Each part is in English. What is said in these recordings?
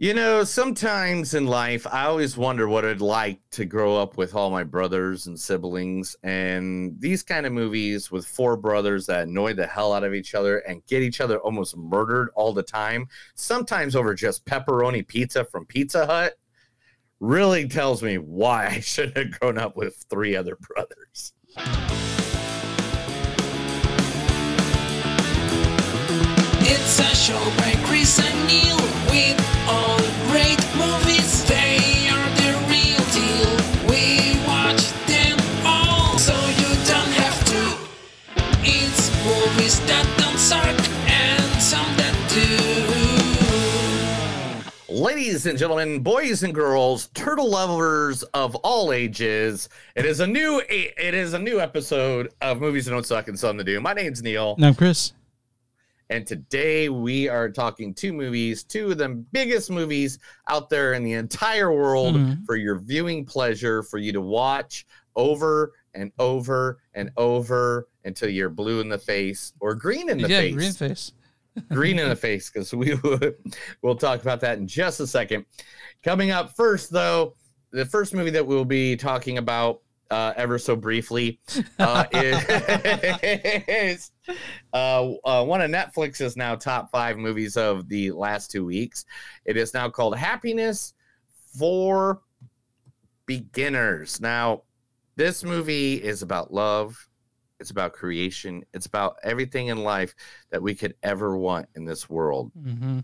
You know, sometimes in life, I always wonder what it'd like to grow up with all my brothers and siblings. And these kind of movies with four brothers that annoy the hell out of each other and get each other almost murdered all the time, sometimes over just pepperoni pizza from Pizza Hut, really tells me why I should have grown up with three other brothers. It's by Chris and Neil with all great movies. They are the real deal. We watch them all, so you don't have to. It's movies that don't suck and some that do. Ladies and gentlemen, boys and girls, turtle lovers of all ages, it is a new it is a new episode of Movies That Don't Suck and Some That Do. My name's Neil. And I'm Chris. And today we are talking two movies, two of the biggest movies out there in the entire world Mhm. for your viewing pleasure, for you to watch over and over and over until you're blue in the face or green in the yeah, face. green face. green in the face, because we will we'll talk about that in just a second. Coming up first, though, the first movie that we'll be talking about uh, ever so briefly uh, is uh, uh, one of Netflix's now top five movies of the last two weeks. It is now called Happiness for Beginners. Now, this movie is about love. It's about creation. It's about everything in life that we could ever want in this world. hmm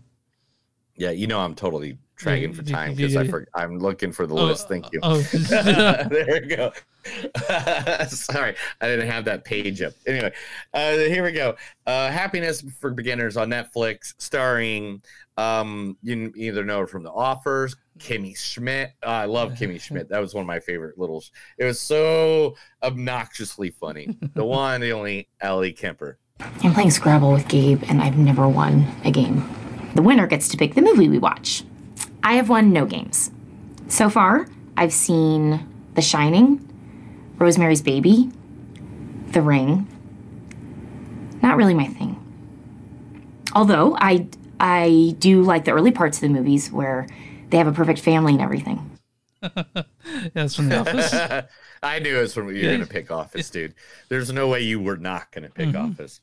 Yeah, you know I'm totally dragging for time because I for, I'm looking for the Oh, list. Thank you. Oh, there we go. Sorry, I didn't have that page up. Anyway, uh, here we go. Uh, Happiness for Beginners on Netflix, starring um, you either know her from The Office, Kimmy Schmidt. Uh, I love Kimmy Schmidt. That was one of my favorite little. It was so obnoxiously funny. The one, the only Ellie Kemper. I'm playing Scrabble with Gabe, and I've never won a game. The winner gets to pick the movie we watch. I have won no games. So far, I've seen The Shining, Rosemary's Baby, The Ring. Not really my thing. Although I I do like the early parts of the movies where they have a perfect family and everything. yeah, that's from the office. I knew it was from you were Yeah. gonna pick Office, dude. There's no way you were not gonna pick Mhm. Office.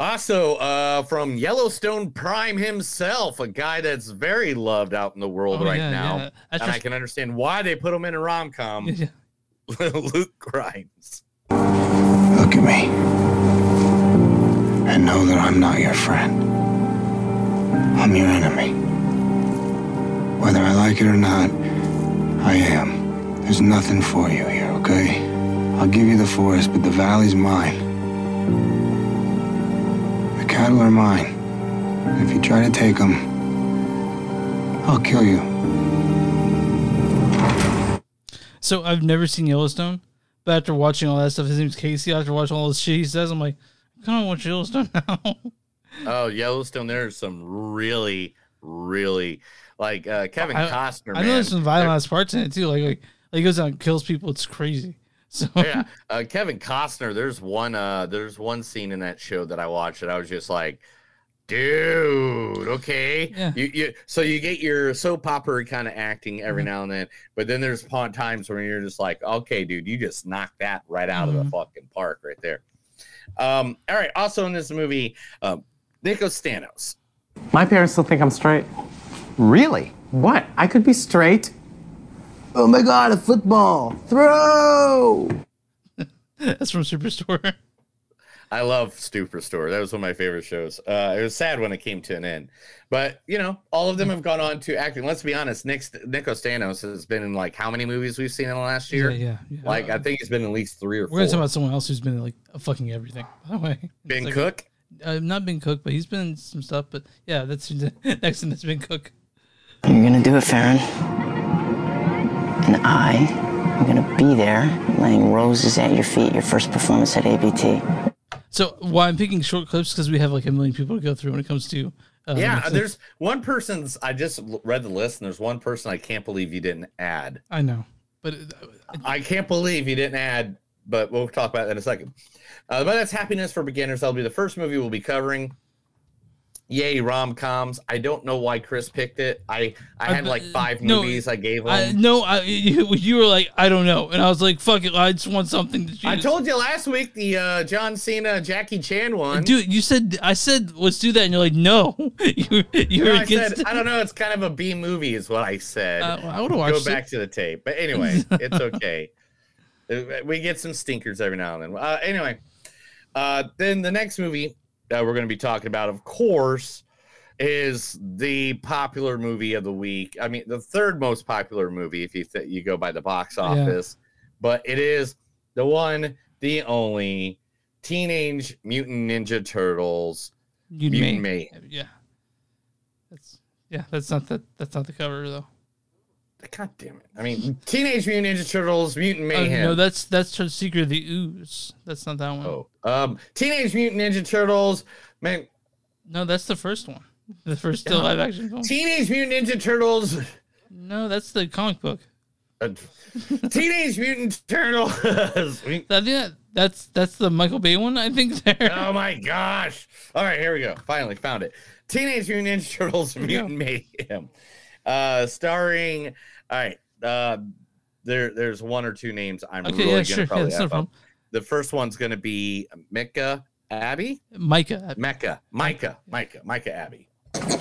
Also, uh, from Yellowstone Prime himself, a guy that's very loved out in the world Oh, right yeah, now, yeah. That's and I can understand why they put him in a rom com. Yeah. Luke Grimes. Look at me. And know that I'm not your friend. I'm your enemy. Whether I like it or not, I am. There's nothing for you here, okay? I'll give you the forest, but the valley's mine. The cattle are mine. And if you try to take them, I'll kill you. So I've never seen Yellowstone, but after watching all that stuff, his name's Casey. After watching all this shit he says, I'm like, I kind of watch Yellowstone now. Oh, Yellowstone. There's some really, really like uh, Kevin I- Costner. I know there's some violent parts in it too. Like, like, like he goes out and kills people. It's crazy. So yeah, uh, Kevin Costner. There's one. Uh, there's one scene in that show that I watched and I was just like, dude, okay. Yeah. You, you. So you get your soap opera kind of acting every Mhm. now and then, but then there's times when you're just like, okay, dude, you just knocked that right out of the Mhm. fucking park right there. Um. All right. Also in this movie, um, Nico Santos. My parents still think I'm straight. Really? What? I could be straight. Oh my god, a football! Throw! that's from Superstore. I love Superstore. That was one of my favorite shows. Uh, it was sad when it came to an end, but you know, all of them have gone on to acting. Let's be honest, Nick Nico Santos has been in like how many movies we've seen in the last year? Yeah, yeah. yeah. Like I think he's been in at least three or We're four. gonna talk about someone else who's been in, like fucking everything. By the way, Ben It's like- Cook. Uh, not Ben Cook, but he's been in some stuff. But yeah, that's who's next in this Ben Cook. You're gonna do it, Farron. And I am gonna be there laying roses at your feet, your first performance at ABT. So why I'm picking short clips because we have like a million people to go through when it comes to. Uh, yeah, there's one person's. I just read the list, and there's one person I can't believe you didn't add. I know, but uh, I can't believe you didn't add, but we'll talk about that in a second. Uh, but that's Happiness for Beginners. That'll be the first movie we'll be covering. Yay rom coms. I don't know why Chris picked it. I I I- had like five no, movies I gave him. I, I, no, I, you, you were like, I don't know, and I was like, fuck it, I just want something to choose. told you last week the uh, John Cena Jackie Chan one. Dude, you said I said let's do that, and you're like, no, you you No, were I said I don't know. It's kind of a B movie, is what I said. Uh, I would've Go watched it. back to the tape, but anyway, it's okay. Uh, we get some stinkers every now and then. Uh, anyway, uh, then the next movie that we're going to be talking about, of course, is the popular movie of the week. I mean, the third most popular movie if you th- you go by the box office, but it is the one, the only Teenage Mutant Ninja Turtles. You Mutant may, Mayhem. yeah. That's yeah, that's not that. That's not the cover though. God damn it! I mean, Teenage Mutant Ninja Turtles, Mutant Uh, Mayhem. no, that's that's the secret of the ooze. That's not that one. Oh, um, Teenage Mutant Ninja Turtles, man. No, that's the first one. The first still live action film. Teenage Mutant Ninja Turtles. No, that's the comic book. uh, Teenage Mutant Turtles. We- That, that's that's the Michael Bay one. I think there. oh my gosh! All right, here we go. Finally found it. Teenage Mutant Ninja Turtles, Mutant Mayhem, uh, starring. All right, uh, there, there's one or two names I'm Okay, really yeah, gonna sure, probably that's no F up. problem. The first one's gonna be Micah Abbey, Micah. Mecca, Micah, Micah, Micah Abbey.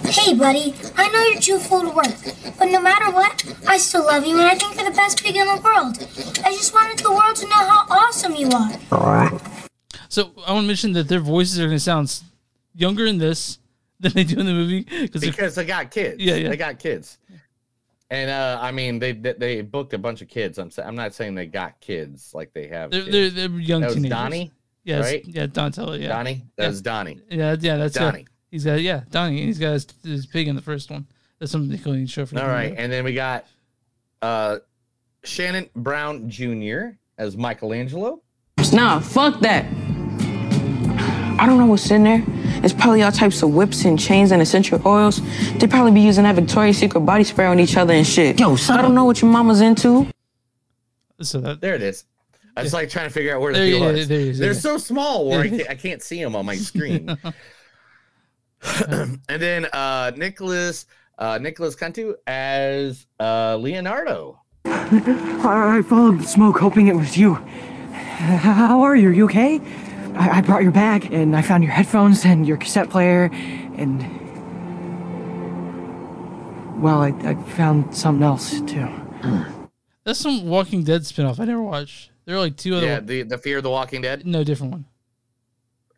Hey, buddy, I know you're too full to work, but no matter what, I still love you and I think you're the best pig in the world. I just wanted the world to know how awesome you are. So I want to mention that their voices are going to sound younger in this than they do in the movie because because they got kids. Yeah, yeah. they got kids. And uh, I mean, they they they booked a bunch of kids. I'm sa- I'm not saying they got kids like they have. they're, kids. they're they're young that was teenagers. Donnie, Yes, right? yeah, Donatello. Yeah, Donnie. That Yeah. was Donnie. Yeah, yeah, that's Donnie. he's got yeah, Donnie. He's got his, his pig in the first one. That's something they couldn't show for. the All right, movie. and then we got uh, Shamon Brown Jr. as Michelangelo. Nah, fuck that. I don't know what's in there. It's probably all types of whips and chains and essential oils. They probably be using that Victoria's Secret body spray on each other and shit. Yo, I don't know what your mama's into. So that There it is. I was like trying to figure out where There the you- yeah, was. there he is, They're yeah. so small where I can't, I can't see them on my screen. and then uh, Nicholas uh, Nicholas Cantu as uh, Leonardo. I, I followed the smoke hoping it was you. How are you? Are you okay? I, I brought your bag and I found your headphones and your cassette player and. Well, I, I found something else too. that's some Walking Dead spinoff I never watched. There are like two other. Yeah, the the Fear of the Walking Dead. no different one.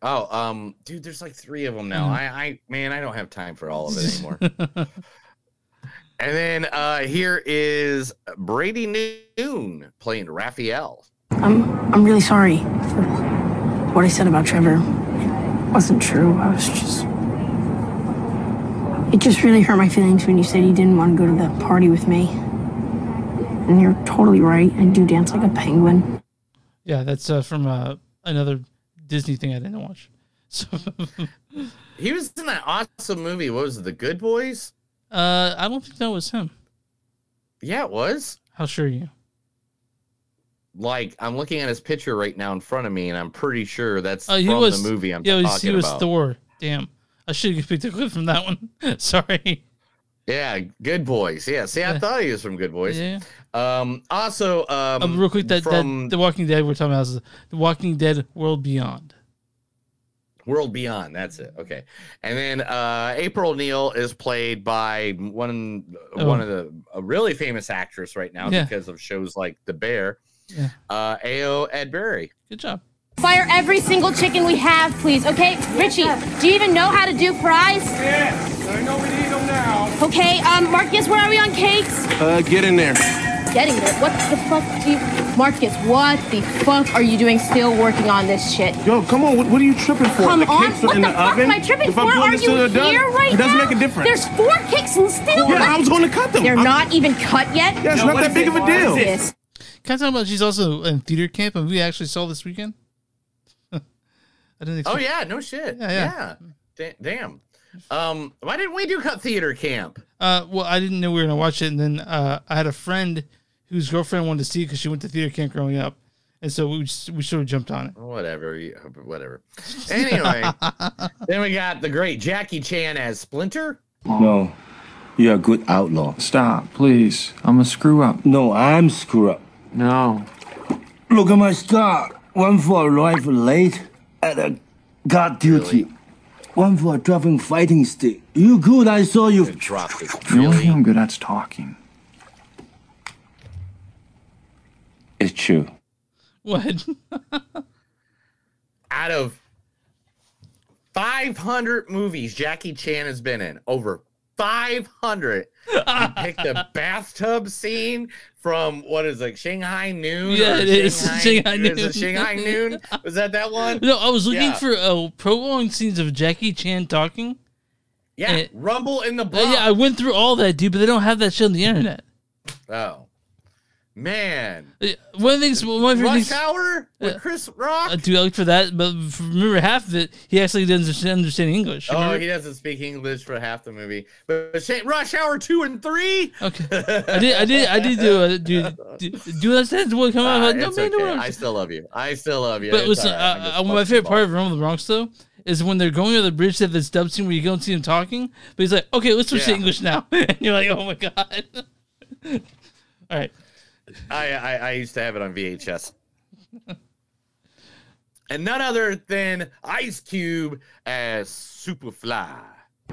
Oh, um, dude, there's like three of them now. Mm. I, I, man, I don't have time for all of it anymore. and then uh here is Brady Noon playing Raphael. I'm I'm really sorry for what I said about Trevor. Wasn't true. I was just It just really hurt my feelings when you said you didn't want to go to the party with me. And you're totally right. I do dance like a penguin. Yeah, that's uh, from uh, another Disney thing I didn't watch. So He was in that awesome movie. What was it, The Good Boys? uh, I don't think that was him. Yeah, it was. How sure are you? Like I'm looking at his picture right now in front of me, and I'm pretty sure that's he from was the movie I'm yeah, he was, talking he was about. Thor. Damn, I should have picked a clip from that one. Sorry. Yeah, Good Boys. Yeah, see, I Yeah. thought he was from Good Boys. Yeah. Um, also, um, Um, real quick, that, from that The Walking Dead we're talking about is The Walking Dead World Beyond. World Beyond. That's it. Okay. And then uh, April Neal is played by one Oh. one of the a really famous actress right now Yeah. because of shows like The Bear. Yeah. Uh, Ayo Edebiri. Good job. Fire every single chicken we have, please. Okay, Richie, do you even know how to do fries? Yes, I know we need them now. Okay, um, Marcus, where are we on cakes? Uh, get in there. Getting there. What the fuck do you, Marcus? What the fuck are you doing? Still working on this shit? Yo, come on. What, what are you tripping for? Come the on, cakes are what in the, the, fuck oven. am I tripping if for? Are you here done, right it doesn't now? make a difference. There's four cakes and still Yeah, left. I was going to cut them. They're I'm- not even cut yet. Yeah, it's not that big of a deal. Marcus. Can I talk about she's also in theater camp and we actually saw this weekend? I didn't Oh yeah, no shit. Yeah, Yeah, yeah. Da- damn. Um, why didn't we do cut theater camp? Uh, well, I didn't know we were gonna watch it, and then uh, I had a friend whose girlfriend wanted to see because she went to theater camp growing up, and so we just, we should have jumped on it. Whatever, whatever. Anyway, then we got the great Jackie Chan as Splinter. No, you're a good outlaw. Stop, please. I'm a screw up. No, I'm screw up. No. Look at my scar. One for arrival late at a guard duty. One for dropping fighting stick. You good? I saw you. Dropped it. The only thing I'm good at's talking. It's true. What? Out of 500 movies Jackie Chan has been in, over 500, he picked the bathtub scene from what is it, like Shanghai Noon? Yeah, it is. Shanghai is Noon. it Shanghai Noon? Was that that one? No, I was looking Yeah. for uh, prolonged scenes of Jackie Chan talking. Yeah, and- Rumble in the Uh, Bronx. yeah, I went through all that, dude, but they don't have that shit on the internet. Oh, man. Uh, One of the things, one of favorite Rush things, Hour with Chris Rock. uh, dude, I looked for that, but remember half of it, he actually doesn't understand English. Oh, Remember? he doesn't speak English for half the movie. But Sha- Rush Hour two and three. Okay, I did, I did, I did do, uh, do, do, do understand what come out? Uh, I'm no, man, okay. no. I still love you. I still love you. But It's listen, right. Uh, uh, my favorite part of Rumble in the Bronx though is when they're going over the bridge to this dub scene where you don't see him talking, but he's like, "Okay, let's switch to English now," and you're like, "Oh my god!" All right, I, I I used to have it on VHS. and none other than Ice Cube as Superfly.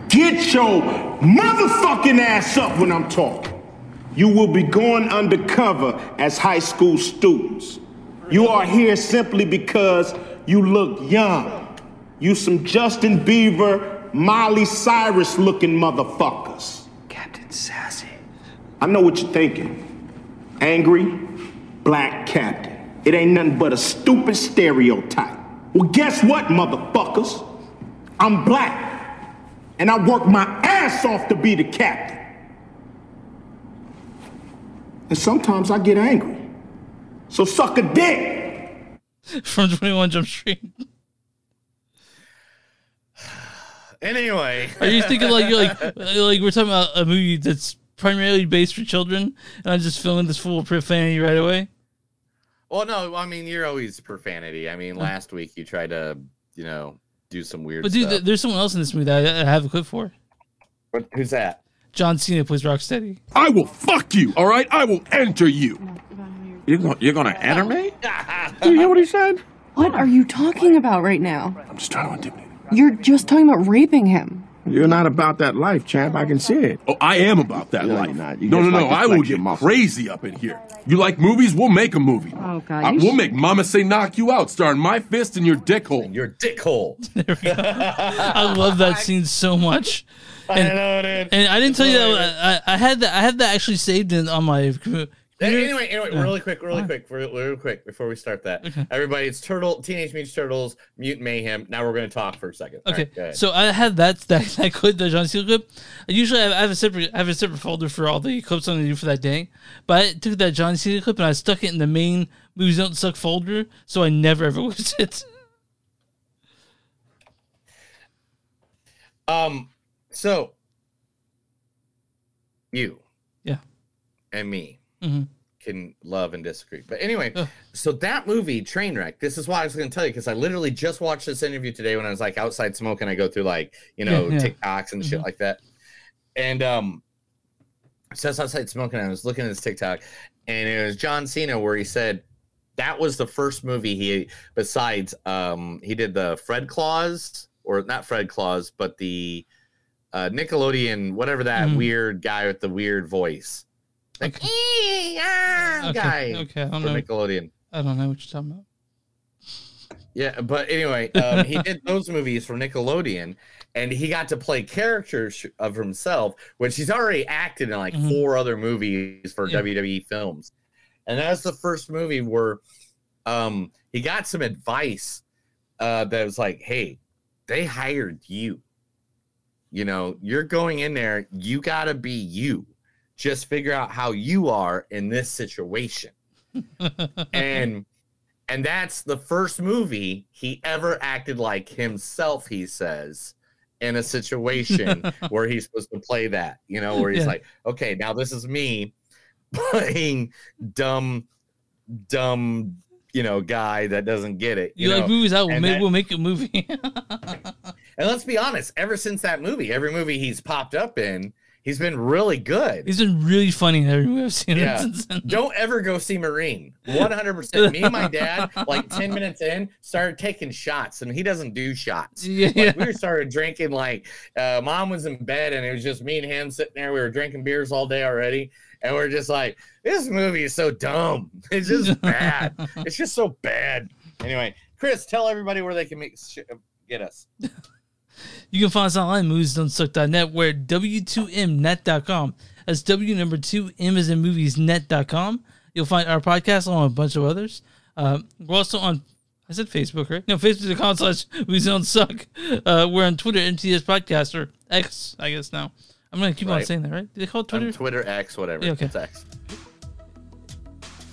Get your motherfucking ass up when I'm talking. You will be going undercover as high school students. You are here simply because you look young. You some Justin Bieber, Miley Cyrus looking motherfuckers. Captain Sassy. I know what you're thinking. Angry, black captain. It ain't nothing but a stupid stereotype. Well, guess what, motherfuckers? I'm black. And I work my ass off to be the captain. And sometimes I get angry. So suck a dick. from Twenty One Jump Street. Anyway, Are you thinking like you're like like we're talking about a movie that's primarily based for children, and I'm just filling this full of profanity right away? well, no, I mean you're always profanity. I mean, last week you tried to, you know, do some weird But dude, stuff. th- there's someone else in this movie that I, I have a clip for. But who's that? John Cena plays Rocksteady. I will fuck you, all right? I will enter you. You're going, you're going to enter me? Do you hear what he said? What are you talking about right now? I'm just trying to intimidate. You're just talking about raping him. You're not about that life, champ. I can see it. Oh, I am about that No, life. you're not. You no, no, no. like I will get your crazy up in here. You like movies? We'll make a movie. Oh God, you we'll make Mama Say Knock You Out, starring my fist in your dick hole. Your dick hole. I love that scene so much. I And, know, dude. and I didn't tell you that I, I had that I had that actually saved in on my computer. Anyway, anyway, Yeah. really quick, really quick, real, real quick before we start that. Everybody, it's Turtle, Teenage Mutant Turtles, Mutant Mayhem. Now we're going to talk for a second. Okay, right, so I have that that that clip, the John Cena clip. I usually have, I have a separate I have a separate folder for all the clips I'm gonna do for that day. But I took that John Cena clip and I stuck it in the main movies don't suck folder, so I never ever lose it. Um, so you, Yeah. and me Mhm. can love and disagree. But anyway, so that movie Trainwreck. This is why I was going to tell you because I literally just watched this interview today when I was like outside smoking. I go through like you know Yeah, yeah. TikToks and shit Mhm. like that, and um, so I was outside smoking. I was looking at this TikTok, and it was John Cena where he said that was the first movie he besides um he did the Fred Claus or not Fred Claus but the uh Nickelodeon whatever that Mhm. weird guy with the weird voice like "Ee, ah," Okay, guy okay, I don't for know. Nickelodeon I don't know what you're talking about. yeah but anyway um he did those movies for Nickelodeon and he got to play characters of himself which he's already acted in like Mhm. four other movies for Yeah. WWE films and that's the first movie where um he got some advice uh that was like hey they hired you you know you're going in there you got to be you just figure out how you are in this situation and and that's the first movie he ever acted like himself he says in a situation where he's supposed to play that you know where he's Yeah. like okay now this is me playing dumb dumb you know, guy that doesn't get it. You, You, like know? movies out? Make, that- we'll make a movie. and let's be honest, ever since that movie, every movie he's popped up in, he's been really good. He's been really funny in every movie I've seen. Yeah. Don't ever go see Marine. 100%. Me and my dad, like 10 minutes in, started taking shots, and he doesn't do shots. Yeah, Like. We started drinking, like, uh, mom was in bed, and it was just me and him sitting there. We were drinking beers all day already. And we're just like, this movie is so dumb. It's just bad. it's just so bad. Anyway, Chris, tell everybody where they can make sh- get us. You can find us online, moviesdontsuck.net, where w2mnet.com. That's W number two, M is in movies, net.com. You'll find our podcast along with a bunch of others. Uh, we're also on, I said Facebook, right? No, Facebook.com slash movies don't suck. Uh, we're on Twitter, MTS Podcast, or X, I guess now. I'm going to keep on saying that, right? Did they call Twitter? Twitter, X, whatever. Yeah, okay. It's X.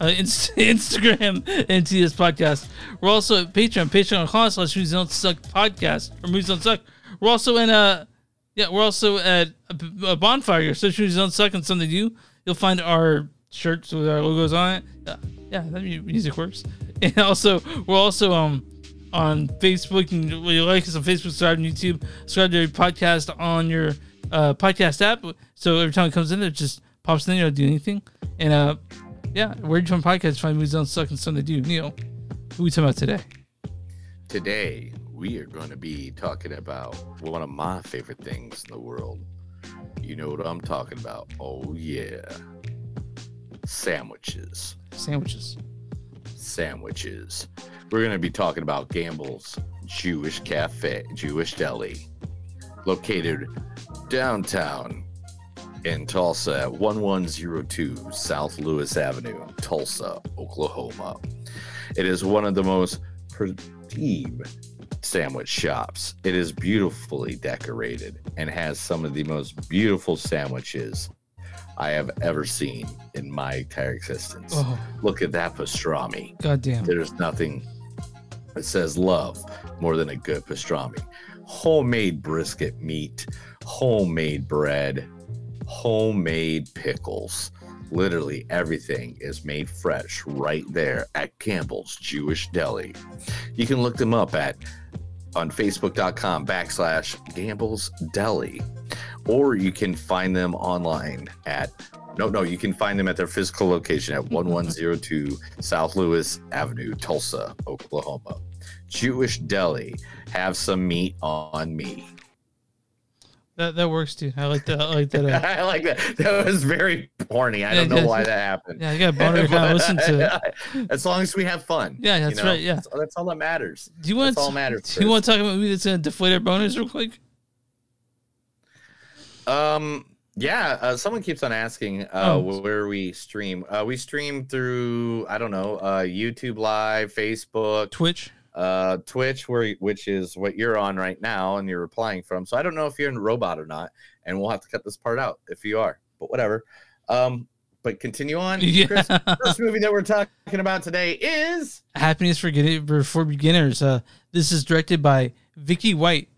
uh, Inst- Instagram, NTS Podcast. We're also at Patreon, patreon.com slash Movies Don't Suck Podcast, or Movies Don't Suck. We're also in a yeah, we're also at a, a bonfire, search Movies Don't Suck and something new. You'll find our shirts with our logos on it. Yeah, yeah that music works. And also, we're also um on Facebook, and you like us on Facebook, subscribe on YouTube, subscribe to our podcast on your uh, podcast app. So every time it comes in, it just pops in. You don't do anything. And uh, yeah, where you from podcast find movies don't suck and something do. Neil, who we talking about today? Today, we are going to be talking about one of my favorite things in the world. You know what I'm talking about? Oh, yeah. Sandwiches. Sandwiches. Sandwiches. We're going to be talking about Gamble's Jewish Cafe, Jewish Deli, located downtown in Tulsa at 1102 South Lewis Avenue, Tulsa, Oklahoma. It is one of the most pristine sandwich shops. It is beautifully decorated and has some of the most beautiful sandwiches I have ever seen in my entire existence. Oh. Look at that pastrami. Goddamn. There's nothing that says love more than a good pastrami. Homemade brisket meat, homemade bread, homemade pickles. Literally everything is made fresh right there at Campbell's Jewish Deli. You can look them up at on facebook.com backslash Gamble's Deli, or you can find them online at no, no, you can find them at their physical location at 1102 South Lewis Avenue, Tulsa, Oklahoma. Jewish Deli, have some meat on me. That that works too. I like that. I like that. Uh, I like that. That was very porny. I Yeah, don't know yeah. why that happened. Yeah, I got boner to listen to As long as we have fun. Yeah, you that's right, yeah. that's, that's all that matters. do you want That's all matters. Do you want to talk about me that's gonna deflate our boners real quick? Um, yeah, uh, someone keeps on asking uh, Oh. where we stream. Uh, we stream through I don't know, uh, YouTube Live, Facebook, Twitch, uh, Twitch, where which is what you're on right now, and you're replying from. So I don't know if you're in robot or not, and we'll have to cut this part out if you are. But whatever. Um, but continue on. Yeah. Chris, first movie that we're talking about today is Happiness for, for Beginners. Uh, this is directed by Vicky Wight.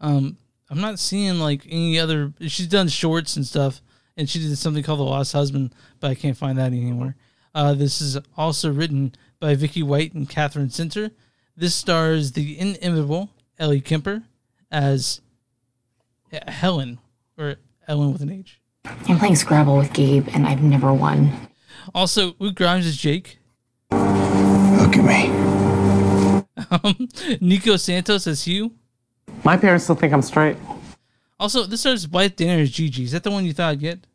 Um, I'm not seeing like any other. She's done shorts and stuff, and she did something called The Lost Husband, but I can't find that anymore. Uh, this is also written by Vicky Wight and Katherine Center. This stars the inimitable Ellie Kemper as Helen, or Ellen with an H. I'm playing Scrabble with Gabe, and I've never won. Also, Luke Grimes is Jake. Look at me. Um, Nico Santos as Hugh. My parents still think I'm straight. Also, this stars Blythe Danner as Gigi. Is that the one you thought I'd get?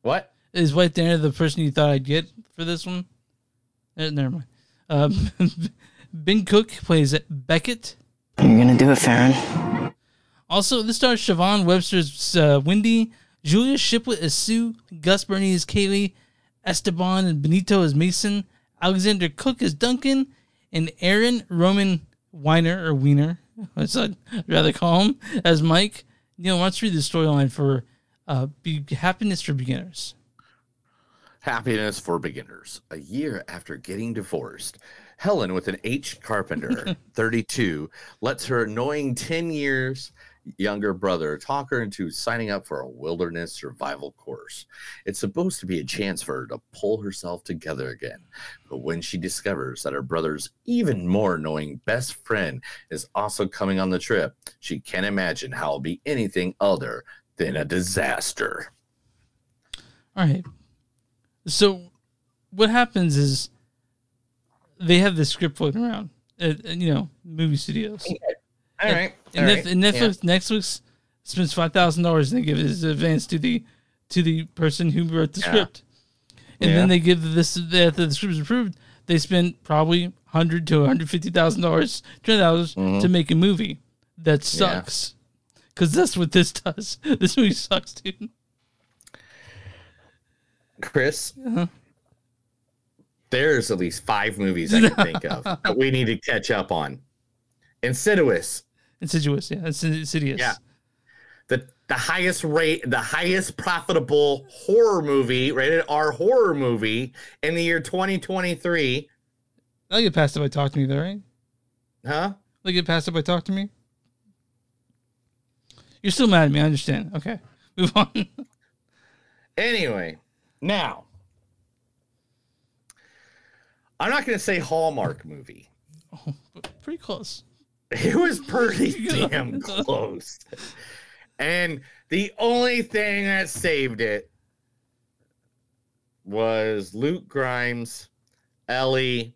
what? Is Blythe Danner the person you thought I'd get for this one? Eh, never mind. Um, ben Cook plays Beckett. You're gonna do it, Farron. Also, this stars Siobhan Webster's uh, Wendy, Julia Shiplett as Sue, Gus Birney as Kaylee, Esteban and Benito as Mason, Alexander Cook as Duncan, and Aaron Roman Weiner or Wiener, as I'd rather call him, as Mike. Neil, let's read the storyline for uh, Be- Happiness for Beginners. Happiness for Beginners. A year after getting divorced, Helen, with an H. Carpenter, 32, lets her annoying 10 years younger brother talk her into signing up for a wilderness survival course. It's supposed to be a chance for her to pull herself together again. But when she discovers that her brother's even more annoying best friend is also coming on the trip, she can't imagine how it'll be anything other than a disaster. All right. So what happens is they have the script floating around at, at, you know movie studios. All right. And, all Netf- right, and yeah. Netflix Netflix spends five thousand dollars and they give it as advance to the to the person who wrote the Yeah. script, and Yeah. then they give this after the script is approved. They spend probably hundred to one hundred fifty thousand dollars, two hundred dollars Mhm. to make a movie that sucks. Because that's what this does. This movie sucks, dude. Chris, Uh-huh. there's at least five movies I can think of that we need to catch up on. Insidious. Insidious, yeah, insidious. Yeah. The the highest rate, the highest profitable horror movie, rated R horror movie in the year 2023. I'll get past it by talk to me, though, right? Huh? I'll get past it by talk to me. You're still mad at me. I understand. Okay, move on. Anyway, now I'm not going to say Hallmark movie. Oh, but Pretty close. It was pretty damn close. And the only thing that saved it was Luke Grimes, Ellie,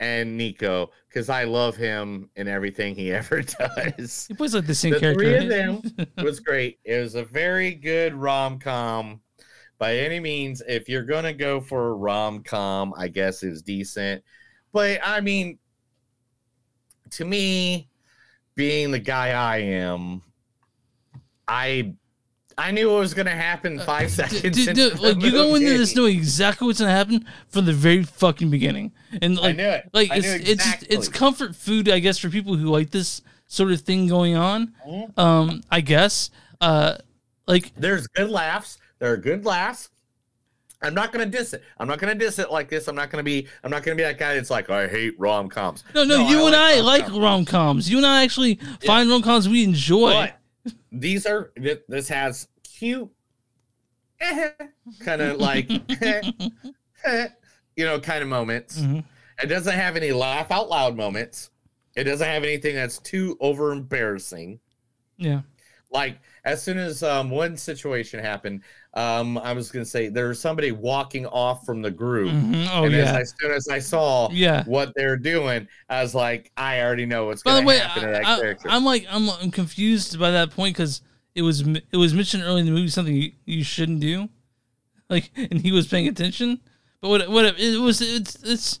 and Nico because I love him and everything he ever does. He plays like the same the character. three of them was great. It was a very good rom com. By any means, if you're gonna go for a rom com, I guess is decent. But I mean, to me, being the guy I am, I I knew what was gonna happen five seconds. Uh, Dude, into dude, the like you go into this knowing exactly what's gonna happen from the very fucking beginning, and like, knew it. like it's knew it's it's comfort food, I guess, for people who like this sort of thing going on. Mhm. Um, I guess, uh, like there's good laughs. There are a good laughs. I'm not gonna diss it. I'm not gonna diss it like this. I'm not gonna be. I'm not gonna be that guy that's like, I hate rom coms. no, no, you and I like rom coms. You and I actually find rom coms we enjoy. But these are this has cute, kind of like, you know, kind of moments. Mm-hmm. It doesn't have any laugh out loud moments. It doesn't have anything that's too over embarrassing. yeah, Like as soon as um, one situation happened, um, I was gonna say there was somebody walking off from the group, Mhm. Oh, and as, yeah. as soon as I saw Yeah. what they're doing, I was like, I already know what's the way, happen to that I, character. am like I'm, I'm confused by that point because it was it was mentioned early in the movie something you, you shouldn't do, like, and he was paying attention. But what what it was it's it's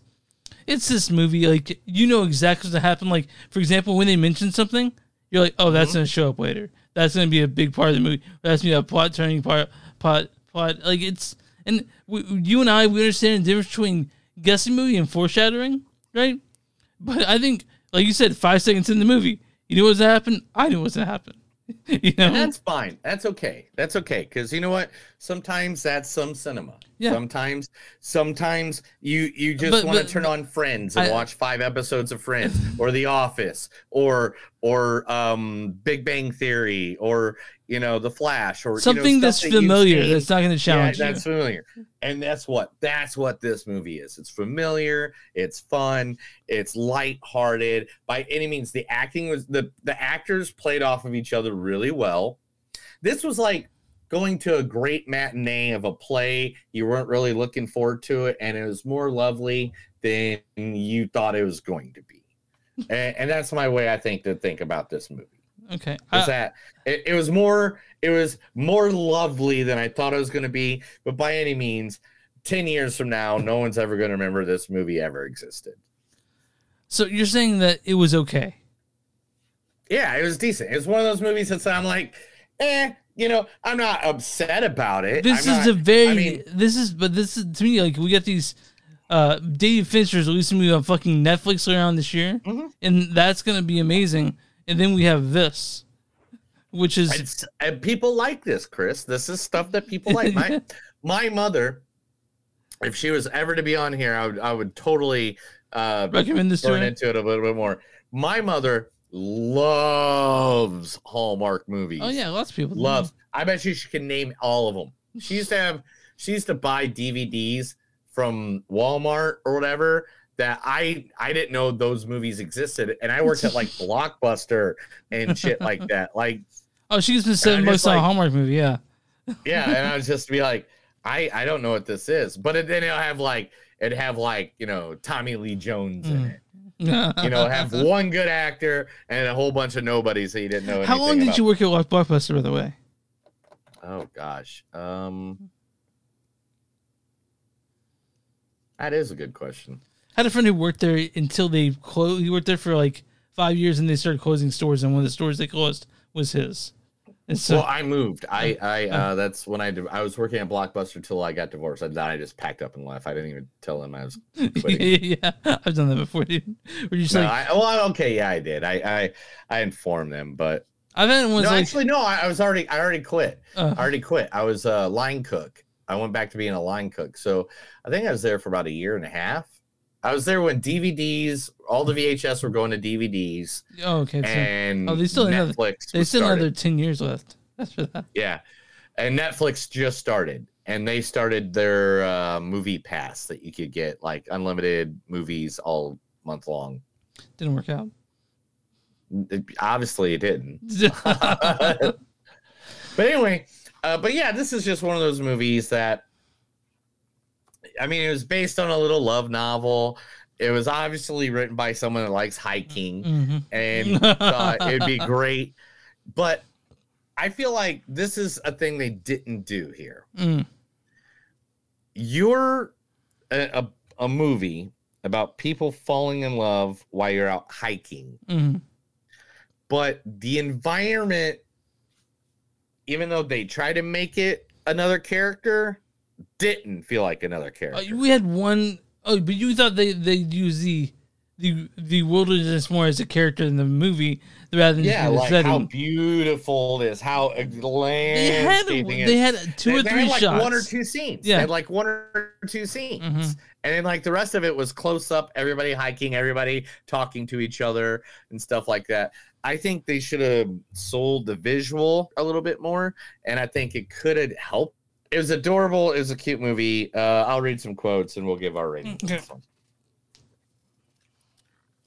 it's this movie like you know exactly what's gonna happen. Like for example, when they mention something, you're like, oh, that's gonna show up later. That's gonna be a big part of the movie. That's gonna be a plot turning part. Plot plot like it's and we, you and I we understand the difference between guessing movie and foreshadowing, right? But I think, like you said, five seconds in the movie, you knew what was gonna happen. I knew what was gonna happen. you know, And that's fine. That's okay. That's okay. Because you know what? Sometimes that's some cinema. Yeah. Sometimes, sometimes you you just want to but- turn on Friends and I- watch five episodes of Friends, or The Office, or or um Big Bang Theory, or you know The Flash, or you know, something that's that familiar seen. that's not gonna challenge yeah, you. that's familiar. And that's what that's what this movie is. It's familiar, it's fun, it's lighthearted. By any means, the acting was the the actors played off of each other really well. This was like going to a great matinee of a play. You weren't really looking forward to it, and it was more lovely than you thought it was going to be. and, and that's my way I think to think about this movie Okay, is I- that it, it was more it was more lovely than I thought it was going to be. But by any means, ten years from now, no one's ever going to remember this movie ever existed. so you're saying that it was okay? Yeah, it was decent. It was one of those movies that I'm like, eh, you know, I'm not upset about it. This I'm is not- a very I mean, this is but this is to me like we got these uh David Fincher's releasing a movie on fucking Netflix around this year, Mm-hmm. and that's gonna be amazing. And then we have this, which is it's, and people like this, Chris. This is stuff that people like. My my mother, if she was ever to be on here, I would I would totally uh Recommend this her? into it a little bit more. My mother loves Hallmark movies. Oh yeah, lots of people do. loves. I bet you she can name all of them. She used to have. She used to buy DVDs from Walmart or whatever that I I didn't know those movies existed, and I worked at like Blockbuster and shit like that. Like Oh, she's been I'm most just on a like- Hallmark movie. Yeah. yeah, and I was just be like, I I don't know what this is, but it, then it'll have like it'd have like you know Tommy Lee Jones in it. You know, have one good actor and a whole bunch of nobodies that you didn't know. How long did you work at Blockbuster, by the way? Oh gosh, um, that is a good question. I had a friend who worked there until they closed. He worked there for like five years, and they started closing stores. And one of the stores they closed was his. And so, well, I moved. I I uh, that's when I I was working at Blockbuster till I got divorced. And then I just packed up and left. I didn't even tell them I was quitting. yeah, I've done that before, dude. Where you just no, like, I, well, okay, yeah, I did. I I I informed them, but I've had ones no, like, actually, no. I, I was already I already quit. Uh. I already quit. I was a line cook. I went back to being a line cook. So I think I was there for about a year and a half. I was there when DVDs, all the VHS were going to DVDs. oh, okay. So, and oh, they still have another, Netflix they still have started. another ten years left. That's for that. Yeah. And Netflix just started and they started their uh, movie pass that you could get like unlimited movies all month long. Didn't work out. It- obviously, it didn't. but anyway, uh, but yeah, this is just one of those movies that I mean, it was based on a little love novel. It was obviously written by someone that likes hiking Mhm. and thought it'd be great. But I feel like this is a thing they didn't do here. Mm. You're a, a, a movie about people falling in love while you're out hiking, Mhm. but the environment, even though they try to make it another character, didn't feel like another character. Uh, we had one oh but you thought they they use the the the wilderness more as a character in the movie rather than yeah, like setting. how beautiful it is, how uh, they had landscaping they had two They- or they three had like shots. one or two scenes. Yeah. They had like one or two scenes. Mhm. And then like the rest of it was close up, everybody hiking, everybody talking to each other and stuff like that. I think they should have sold the visual a little bit more, and I think it could have helped. It was adorable. It was a cute movie. Uh, I'll read some quotes and we'll give our rating. Okay.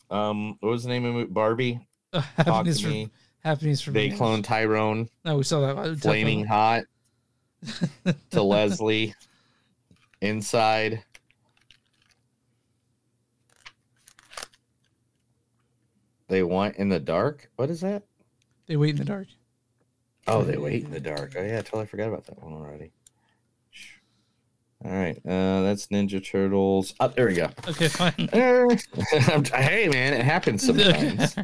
Um, what was the name of movie? Barbie. Uh, Talk happiness for me. happiness for They clone Tyrone. No, we saw that. Flaming hot to Leslie. Inside. They want in the dark. What is that? They wait in the dark. Oh, they wait in the dark. Oh yeah, I totally forgot about that one already. All right, uh, that's Ninja Turtles. Oh, there we go. Okay, fine. Uh, hey man, it happens sometimes.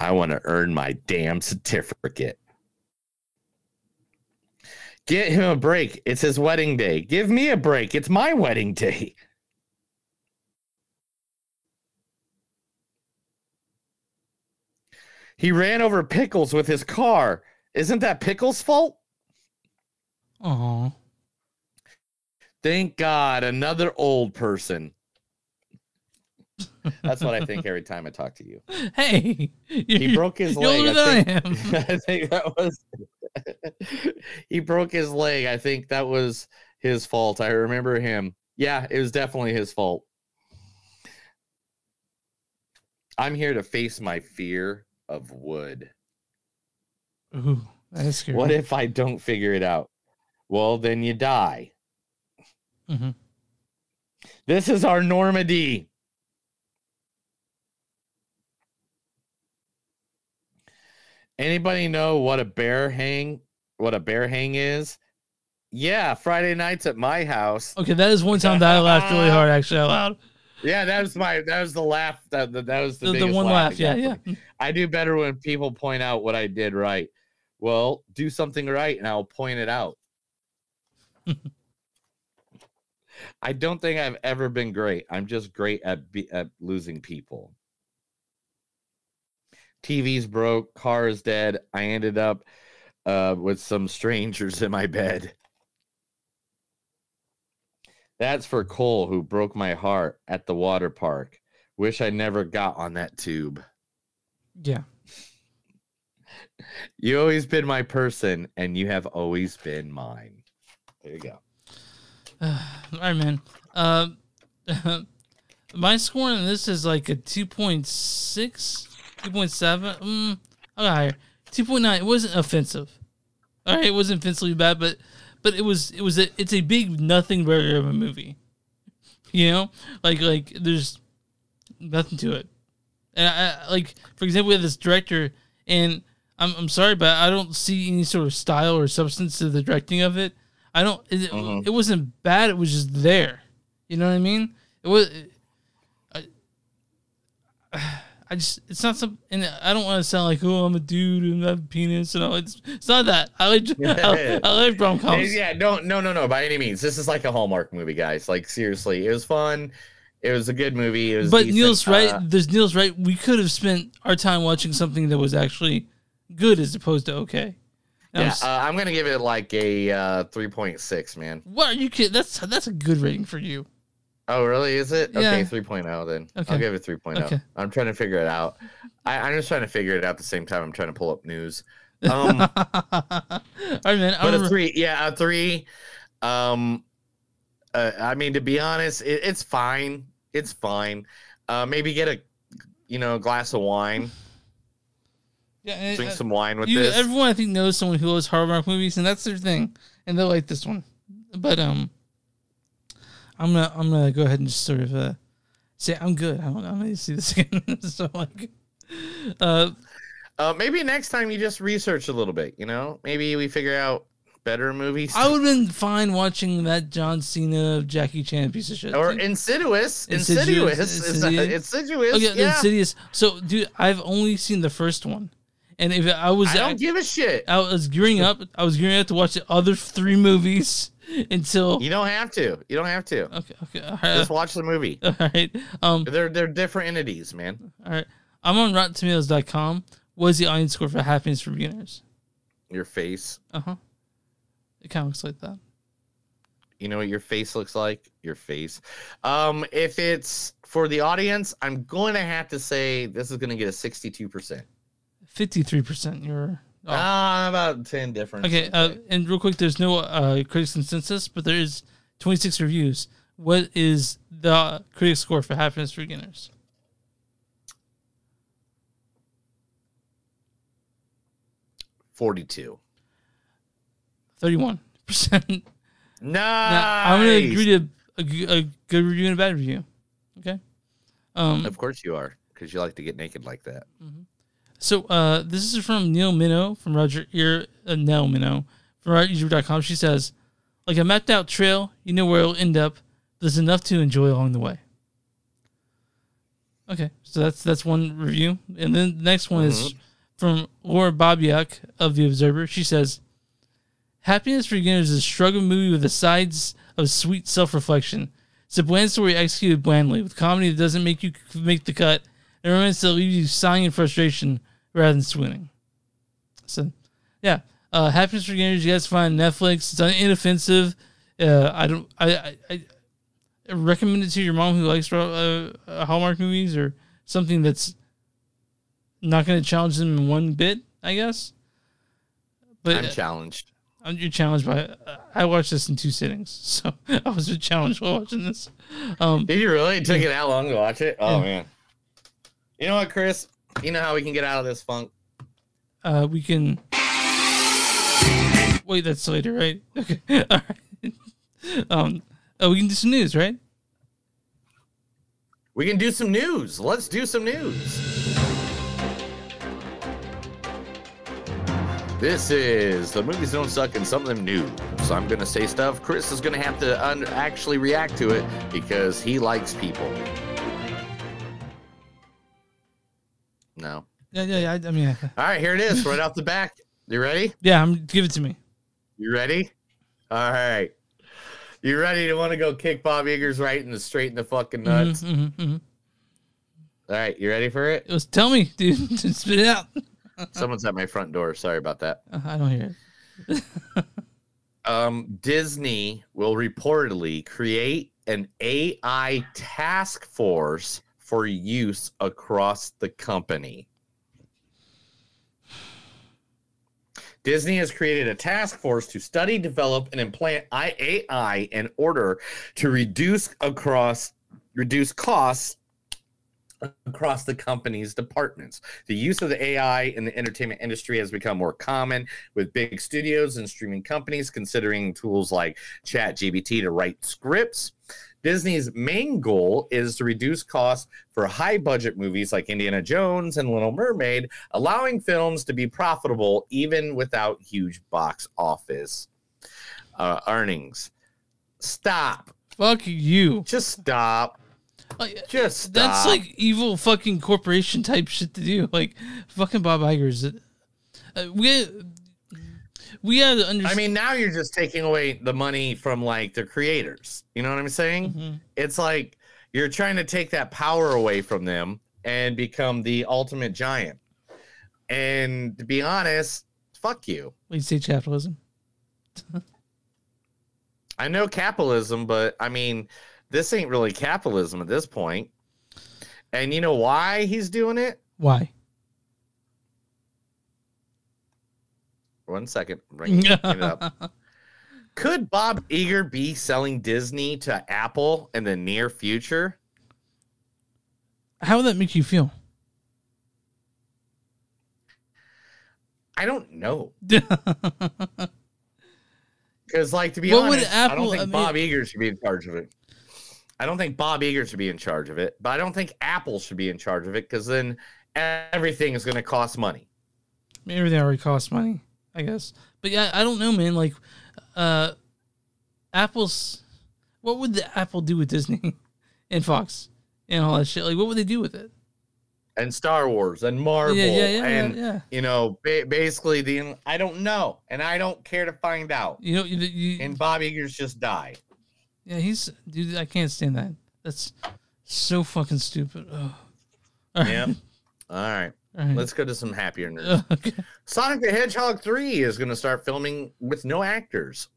I want to earn my damn certificate. Get him a break. It's his wedding day. Give me a break. It's my wedding day. He ran over Pickles with his car. Isn't that Pickles' fault? Oh, Thank God, another old person. That's what I think every time I talk to you. hey, He broke his leg. I think, I am. I think that was he broke his leg. I think that was his fault. I remember him. Yeah, it was definitely his fault. I'm here to face my fear of wood. Ooh, that is scary. What if I don't figure it out? Well, then you die. Mhm. This is our Normandy. Anybody know what a bear hang what a bear hang is? Yeah, Friday nights at my house. Okay, that is one time that I laughed really hard, actually, out loud. Yeah, that was my that was the laugh that that, was the, The- the one laugh. laugh, yeah, exactly. I do better when people point out what I did right. Well, do something right and I'll point it out. I don't think I've ever been great. I'm just great at be, at losing people. TV's broke, car is dead. I ended up uh, with some strangers in my bed. That's for Cole, who broke my heart at the water park. Wish I never got on that tube. Yeah. You always been my person, and you have always been mine. There you go. All right, man. Uh, my score on this is like a 2.6, 2.7. Mm, I got higher. 2.9. It wasn't offensive. All right, it wasn't offensively bad, but but it was it was a it's a big nothing burger of a movie. You know, like like there's nothing to it. And I like for example, we have this director, and I'm I'm sorry, but I don't see any sort of style or substance to the directing of it. I don't. It, it wasn't bad. It was just there. You know what I mean? It was. I, I just it's not some and I don't want to sound like oh I'm a dude and I have a penis and all it's, it's not that I like I, I like rom coms Yeah, no, no, no, no. By any means, this is like a Hallmark movie, guys. Like seriously, it was fun. It was a good movie. It was. but decent. Neil's right Uh, there's Neil's right we could have spent our time watching something that was actually good as opposed to okay I'm yeah, s- uh, I'm gonna give it like a uh, 3.6, man. what are you kidding that's that's a good rating for you Oh, really? Is it? Yeah. Okay, 3.0 then. Okay. I'll give it 3.0. Okay. I'm trying to figure it out. I, I'm just trying to figure it out at the same time I'm trying to pull up news. Um, all right man but I'm, a three, yeah, a three. Um, uh, I mean, to be honest, it, it's fine. It's fine. Uh, maybe get a, you know, glass of wine. Yeah, and- Drink uh, some wine with you, this. everyone I think knows someone who loves Hallmark movies, and that's their thing, and they'll like this one. But um, I'm gonna I'm gonna go ahead and just sort of uh, say I'm good. I don't I need to see this again. so like, uh, Uh, maybe next time you just research a little bit. You know, maybe we figure out better movies. I would have been fine watching that John Cena Jackie Chan piece of shit. or Insidious. Insidious- Insidious. Insidious. Insidious. Okay, yeah. Insidious. So, dude, I've only seen the first one, and if I was, I don't give a shit. I was gearing up. I was gearing up to watch the other three movies until. You don't have to. You don't have to. Okay. Okay. All right. Just watch the movie. All right. Um. They're they're different entities, man. All right. I'm on RottenTomatoes.com. What is the audience score for Happiness for Beginners? Your face. Uh huh. It kind of looks like that. You know what your face looks like? Your face. Um, if it's for the audience, I'm going to have to say this is going to get a 62%. Fifty-three percent. You're. off. Ah, about 10 different. Okay, uh, and real quick, there's no uh, critics consensus, but there is 26 reviews. What is the critic score for Happiness for Beginners? Forty-two. 31 percent. Nice. Now, I'm gonna agree to a good review and a bad review. Okay. Um. Of course you are, because you like to get naked like that. So uh, this is from Neil Minow from Roger Ear uh, Nell Minow from RogerEbert.com. She says, "Like a mapped out trail, you know where it'll end up. There's enough to enjoy along the way." Okay, so that's that's one review, and then the next one is from Laura Bobiak of the Observer. She says, "Happiness for Beginners is a struggle movie with the sides of sweet self-reflection. It's a bland story executed blandly, with comedy that doesn't make you make the cut, and romance that leaves you sighing in frustration rather than swooning." So, yeah, uh, Happiness for gamers. You guys find Netflix. It's inoffensive. Uh, I don't. I, I, I recommend it to your mom who likes uh, uh, Hallmark movies or something that's not going to challenge them in one bit. I guess. But I'm uh, challenged. I'm you're challenged by. Uh, I watched this in two sittings, so I was challenged while watching this. Um, Did you really? Take it took you that long to watch it? Oh Yeah. man. You know what, Chris? You know how we can get out of this funk? uh, we can. Wait, that's later, right? Okay, all right. Um, oh, we can do some news, right? We can do some news. Let's do some news. This is the movies don't suck and some of them new. So I'm gonna say stuff. Chris is gonna have to un- actually react to it because he likes people. Yeah, yeah, yeah. I, I mean, All right, here it is, right off the back. You ready? yeah. I'm give it to me. You ready? All right. You ready to want to go kick Bob Iger's right in the straight in the fucking nuts? Mhm, mhm, mhm. All right, you ready for it? It was tell me, dude. Spit it out. Someone's at my front door. Sorry about that. Uh, I don't hear it. um, Disney will reportedly create an AI task force for use across the company. Disney has created a task force to study, develop, and implant AI in order to reduce across reduce costs across the company's departments. The use of the AI in the entertainment industry has become more common with big studios and streaming companies considering tools like ChatGPT to write scripts. Disney's main goal is to reduce costs for high budget movies like Indiana Jones and Little Mermaid, allowing films to be profitable even without huge box office uh, earnings. Stop. Fuck you. Just stop. Just stop. That's like evil fucking corporation type shit to do. Like fucking Bob Iger's. Uh, we we have to understand. I mean, now you're just taking away the money from like the creators. You know what I'm saying? Mm-hmm. It's like you're trying to take that power away from them and become the ultimate giant. And to be honest, fuck you. we see capitalism. I know capitalism, but I mean, this ain't really capitalism at this point. And you know why he's doing it? Why? One second. Bring it, up. Could Bob Iger be selling Disney to Apple in the near future? How would that make you feel? I don't know. Because, like, to be What honest, I don't think I mean- Bob Iger should be in charge of it. I don't think Bob Iger should be in charge of it, but I don't think Apple should be in charge of it because then everything is going to cost money. Everything already costs money, I guess. But yeah, I don't know, man. Like, uh, Apple's. What would the Apple do with Disney and Fox and all that shit? Like, what would they do with it? And Star Wars and Marvel Yeah, yeah, yeah, and yeah, yeah. you know ba- basically the I don't know and I don't care to find out. You know, you, you and Bob Iger's just die. yeah, he's dude. I can't stand that. That's so fucking stupid. All right. Yep. All right. Right. Let's go to some happier news. Okay. Sonic the Hedgehog 3 is going to start filming with no actors.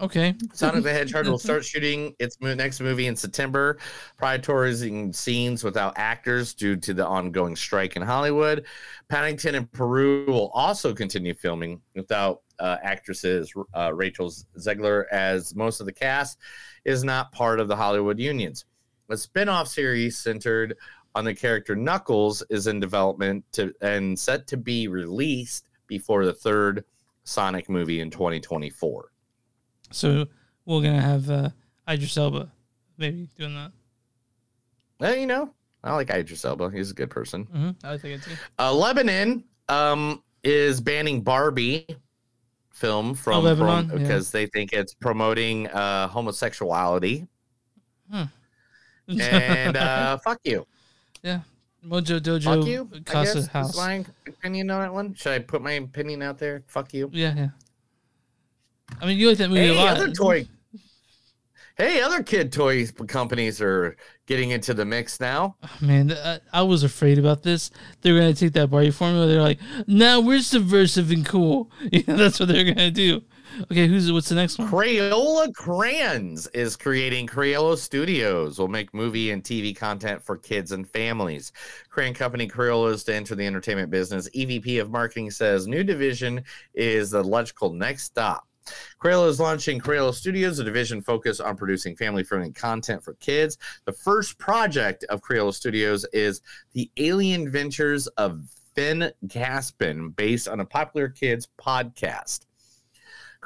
Okay. Sonic the Hedgehog will start shooting its next movie in September, prioritizing scenes without actors due to the ongoing strike in Hollywood. Paddington in Peru will also continue filming without uh, actresses. Uh, Rachel Zegler, as most of the cast, is not part of the Hollywood unions. A spin off series centered on the character Knuckles is in development to, and set to be released before the third Sonic movie in 2024. So we're gonna have uh, Idris Elba maybe doing that. Well, you know, I like Idris Elba. He's a good person. Mm-hmm. I think it too. Uh, Lebanon um, is banning Barbie film from, Oh, from yeah. because they think it's promoting uh, homosexuality. Hmm. And uh, fuck you. Yeah. Mojo Dojo Fuck you. I Casa guess House. is my opinion on that one. Should I put my opinion out there? Fuck you. Yeah, yeah. I mean, you like that movie Hey, a lot. other toy. Hey, other kid toy companies are getting into the mix now. Oh, man, I, I was afraid about this. They're gonna take that Barbie formula. They're like, "Now we're subversive and cool." That's what they're gonna do. Okay, who's what's the next one? Crayola Crayons is creating Crayola Studios. Will make movie and TV content for kids and families. Crayon company Crayola is to enter the entertainment business. EVP of marketing says new division is the logical next stop. Crayola is launching Crayola Studios, a division focused on producing family-friendly content for kids. The first project of Crayola Studios is the Alien Ventures of Finn Caspian, based on a popular kids podcast.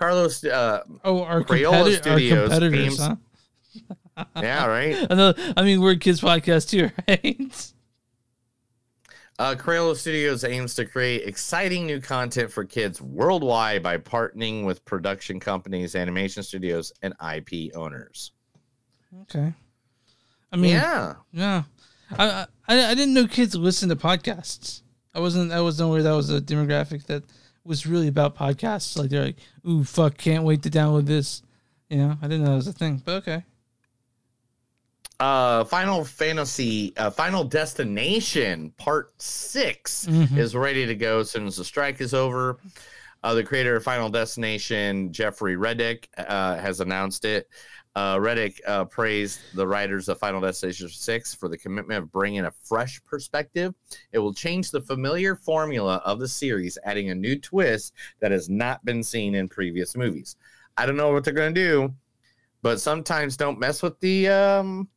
Carlos, uh, Oh, our, Crayola competi- our competitors, aims- huh? Yeah, right. I. I mean, we're kids podcast too, right? Uh, Crayola Studios aims to create exciting new content for kids worldwide by partnering with production companies, animation studios, and IP owners. Okay. I mean, Yeah. yeah. I, I I didn't know kids listen to podcasts. I wasn't I wasn't aware that was a demographic that was really about podcasts. Like they're like, ooh, fuck, can't wait to download this. You know, I didn't know that was a thing, but okay. Uh, Final Fantasy, uh, Final Destination Part 6 Mhm. is ready to go as soon as the strike is over. Uh, the creator of Final Destination, Jeffrey Reddick, uh, has announced it. Uh, Reddick uh, praised the writers of Final Destination 6 for the commitment of bringing a fresh perspective. It will change the familiar formula of the series, adding a new twist that has not been seen in previous movies. I don't know what they're going to do, but sometimes don't mess with the. Um,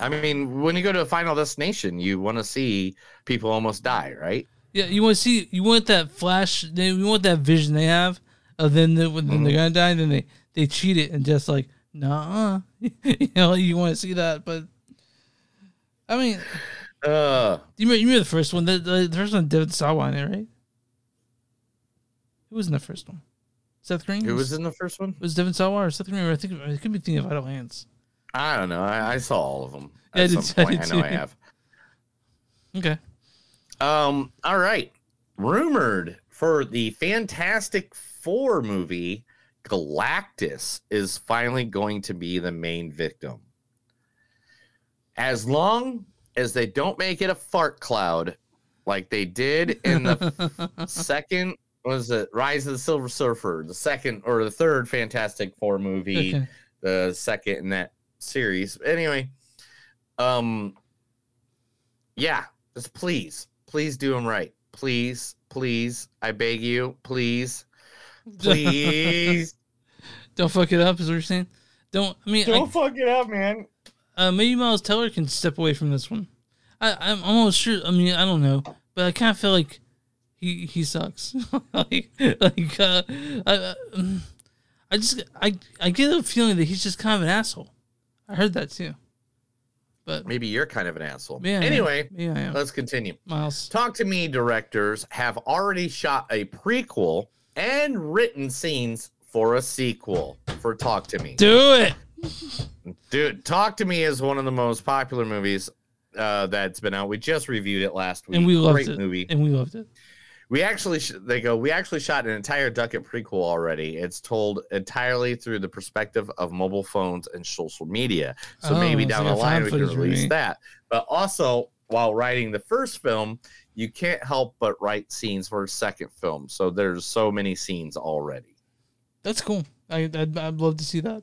I mean, when you go to a Final Destination, you want to see people almost die, right? Yeah, you want to see, you want that flash, they, you want that vision they have of then the, when Mm-hmm. they're gonna die, then they they cheat it and just like, nah, you know, you want to see that, but I mean, uh, you remember, you remember the first one? The, the, the first one, David Sawa in it, right? Who was in the first one? Seth Green. Who was in the first one? Was Devon Sawa or Seth Green? Or I think I could be thinking of Idle Hands. I don't know. I, I saw all of them Yeah, I at did- some point. I, did know I have. Okay. Um. All right. Rumored for the Fantastic Four movie, Galactus is finally going to be the main victim. As long as they don't make it a fart cloud, like they did in the second was it Rise of the Silver Surfer, the second or the third Fantastic Four movie, Okay. the second in that series. Anyway, um, yeah, just please, please do them right. Please, please, I beg you, please, please. Don't fuck it up, is what you're saying? Don't. I mean, Don't I, fuck it up, man. uh, maybe Miles Teller can step away from this one. I, I'm almost sure. I mean, I don't know, but I kind of feel like he he sucks. like, like uh, I, um, I just I I get a feeling that he's just kind of an asshole. I heard that too. But Maybe you're kind of an asshole. Yeah, anyway, Yeah, I let's continue. Miles, Talk to Me directors have already shot a prequel and written scenes for a sequel for Talk to Me. do it. Dude, Talk to Me is one of the most popular movies uh, that's been out. We just reviewed it last week. And we loved Great it. movie. And we loved it. We actually, sh- they go, we actually shot an entire Duckett prequel already. It's told entirely through the perspective of mobile phones and social media. So Oh, maybe down like the line we can release that. But also, while writing the first film, you can't help but write scenes for a second film. So there's so many scenes already. That's cool. I I'd, I'd love to see that.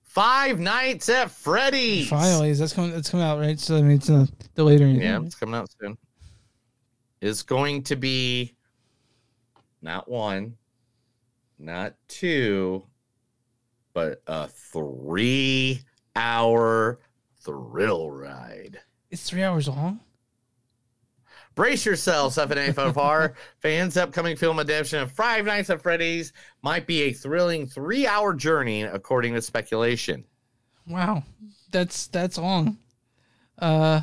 Five Nights at Freddy's. Finally, that's coming. That's coming out right. So I mean, it's uh, delayed or anything. Yeah, it's coming out soon. It's going to be not one, not two, but a three hour thrill ride. It's three hours long. Brace yourselves, FNAFR fans. Upcoming film adaptation of Five Nights at Freddy's might be a thrilling three hour journey, according to speculation. Wow, that's that's long. Uh,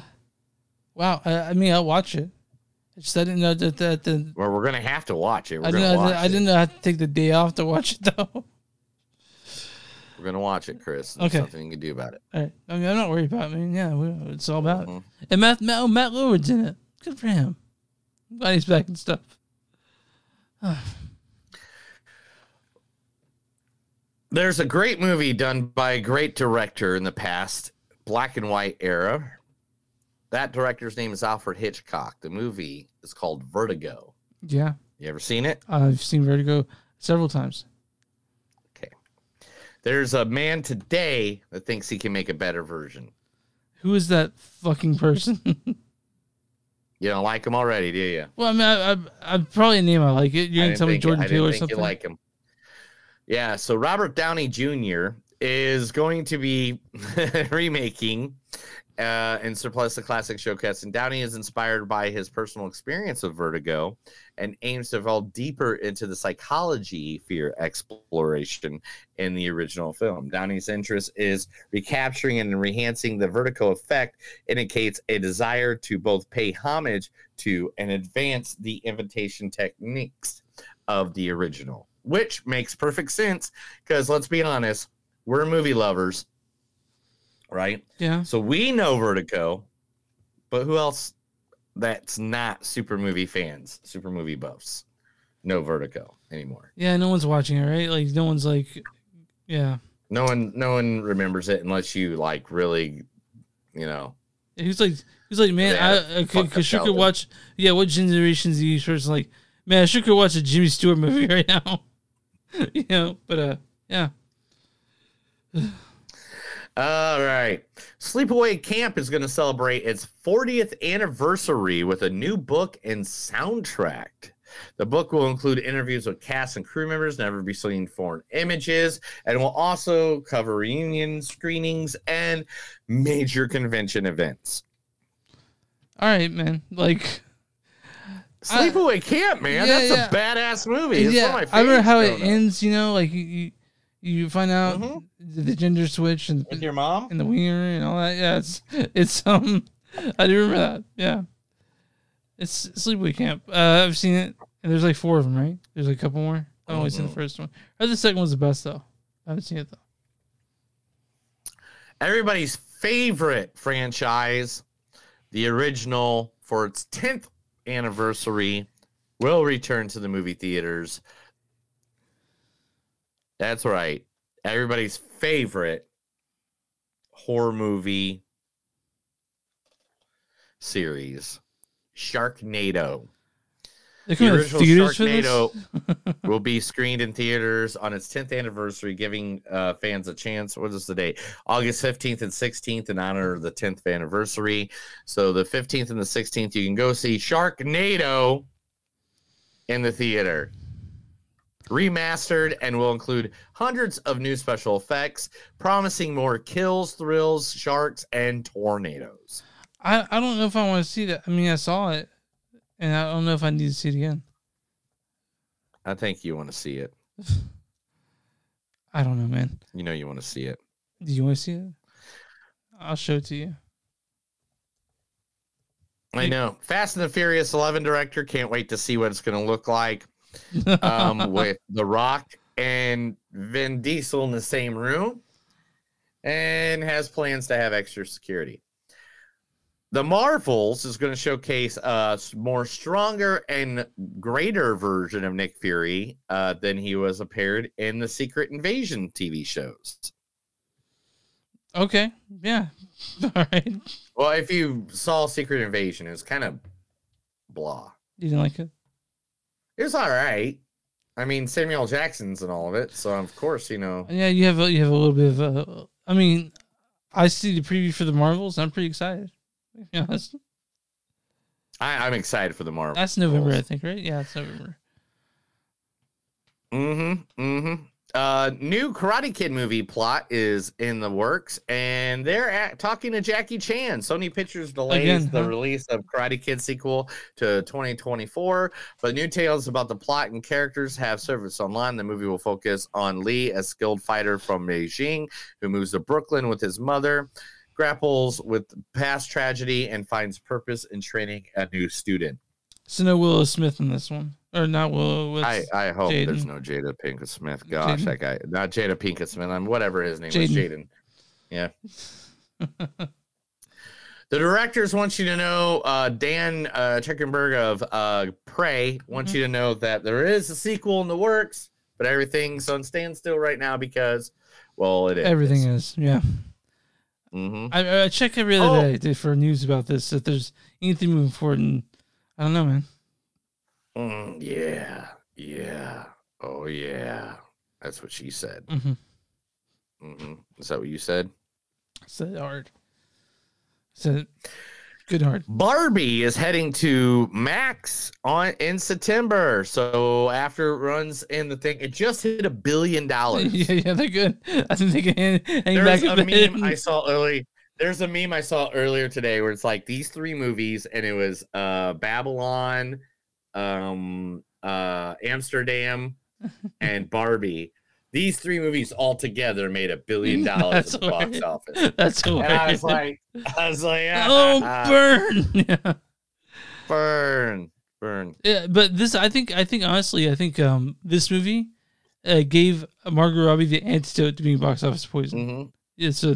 wow. I, I mean, I'll watch it. I just I didn't know that that. that Well, we're going to have to watch it. We're I didn't. I, didn't- I didn't know how to take the day off to watch it though. We're going to watch it, Chris. There's Okay. something you can do about it. All right. I mean, I'm not worried about. it. I mean, yeah, we, it's all about Mm-hmm. it. And Matt Matt, oh, Matt Lillard's in it. Good for him. I'm glad he's back and stuff. There's a great movie done by a great director in the past, black and white era. That director's name is Alfred Hitchcock. The movie is called Vertigo. Yeah, You ever seen it? I've seen Vertigo several times. Okay. There's a man today that thinks he can make a better version. Who is that fucking person? You don't like him already, do you? well, I mean, I, I, I probably a name I like it. I gonna didn't tell me Jordan I Peele or think something. You like him. Yeah, so Robert Downey Jr. is going to be remaking uh, and surplus the classic showcase. And Downey is inspired by his personal experience of vertigo and aims to delve deeper into the psychology fear exploration in the original film. Downey's interest is recapturing and enhancing the vertigo effect, indicates a desire to both pay homage to and advance the invitation techniques of the original, which makes perfect sense because let's be honest, we're movie lovers, right? Yeah. So we know Vertigo, but who else that's not super movie fans, super movie buffs, No Vertigo anymore? Yeah, no one's watching it, right? Like, no one's like, yeah. No one, no one remembers it unless you like really, you know. He's like, he's like, man, I, I could, could sure could watch. Yeah, what generations do you person like? Man, I sure could watch a Jimmy Stewart movie right now. you know, but uh, yeah. All right. Sleepaway Camp is going to celebrate its 40th anniversary with a new book and soundtrack. The book will include interviews with cast and crew members, never be seen foreign images, and will also cover reunion screenings and major convention events. All right, man. Like Sleepaway Camp, man. yeah, That's yeah. a badass movie. It's yeah, one of my I remember how it up. ends. You know, like you you, find out the, the gender switch and With your mom and the wiener and all that. Yeah, it's it's um. I do remember that. Yeah, it's Sleepaway Camp. Uh, I've seen it, and there's like four of them, right? There's like a couple more. I've only seen the Mhm. first one. Or the second one's the best though. I haven't seen it though. Everybody's favorite franchise, the original, for its 10th anniversary, will return to the movie theaters. That's right. Everybody's favorite horror movie series, Sharknado. The original? Sharknado will be screened in theaters on its 10th anniversary, giving uh, fans a chance. What is the date? August 15th and 16th in honor of the 10th anniversary. So the 15th and the 16th, you can go see Sharknado in the theater. Remastered and will include hundreds of new special effects, promising more kills, thrills, sharks, and tornadoes. I I don't know if I want to see that. I mean, I saw it, and I don't know if I need to see it again. I think you want to see it. I don't know, man. You know you want to see it. Do you want to see it? I'll show it to you. I know. Fast and the Furious 11 director can't wait to see what it's going to look like um, with The Rock and Vin Diesel in the same room and has plans to have extra security. The Marvels is going to showcase a more stronger and greater version of Nick Fury uh, than he was appeared in the Secret Invasion TV shows. Okay. Yeah. All right. Well, if you saw Secret Invasion, it was kind of blah. You didn't like it? It was all right. I mean, Samuel Jackson's and all of it, so of course, you know. Yeah, you have a, you have a little bit of a. I mean, I see the preview for the Marvels. I'm pretty excited. I, I'm excited for the Marvels. that's November, I think, right? Yeah, it's November. Mm-hmm. Mm-hmm. Uh, new Karate Kid movie plot is in the works, and they're at, talking to Jackie Chan. Sony Pictures delays Again, the huh? release of Karate Kid sequel to 2024, but new tales about the plot and characters have surfaced online. The movie will focus on Lee, a skilled fighter from Beijing who moves to Brooklyn with his mother, grapples with past tragedy, and finds purpose in training a new student. So no Willow Smith in this one, or not Willow? I, I hope there's no Jada Pinkett Smith. Gosh, Jaden. that guy, not Jada Pinkett Smith. I'm whatever his name is, Jaden. Yeah. the directors want you to know, uh, Dan uh, Trachtenberg of uh, Prey wants Mm-hmm. you to know that there is a sequel in the works, but everything's on standstill right now because, well, it is. Everything is, yeah. Mhm. I, I check every other Oh. day for news about this. If there's anything moving forward, and I don't know, man. Mm, yeah, yeah, oh yeah. That's what she said. Mhm. hmm Is that what you said? Said hard. Said good hard. Barbie is heading to Max on in September. So after it runs in the thing, it just hit a billion dollars. yeah, yeah, they're good. I think they can hang, hang There's back a meme I saw early. There's a meme I saw earlier today where it's like these three movies, and it was uh Babylon, um, uh, Amsterdam, and Barbie. These three movies all together made a billion dollars at the box office. That's and I was like, I was like, oh, ah, burn! Yeah. burn, burn. Yeah, but this, I think, I think honestly, I think um this movie uh, gave Margot Robbie the antidote to being box office poison. Mm-hmm. It's a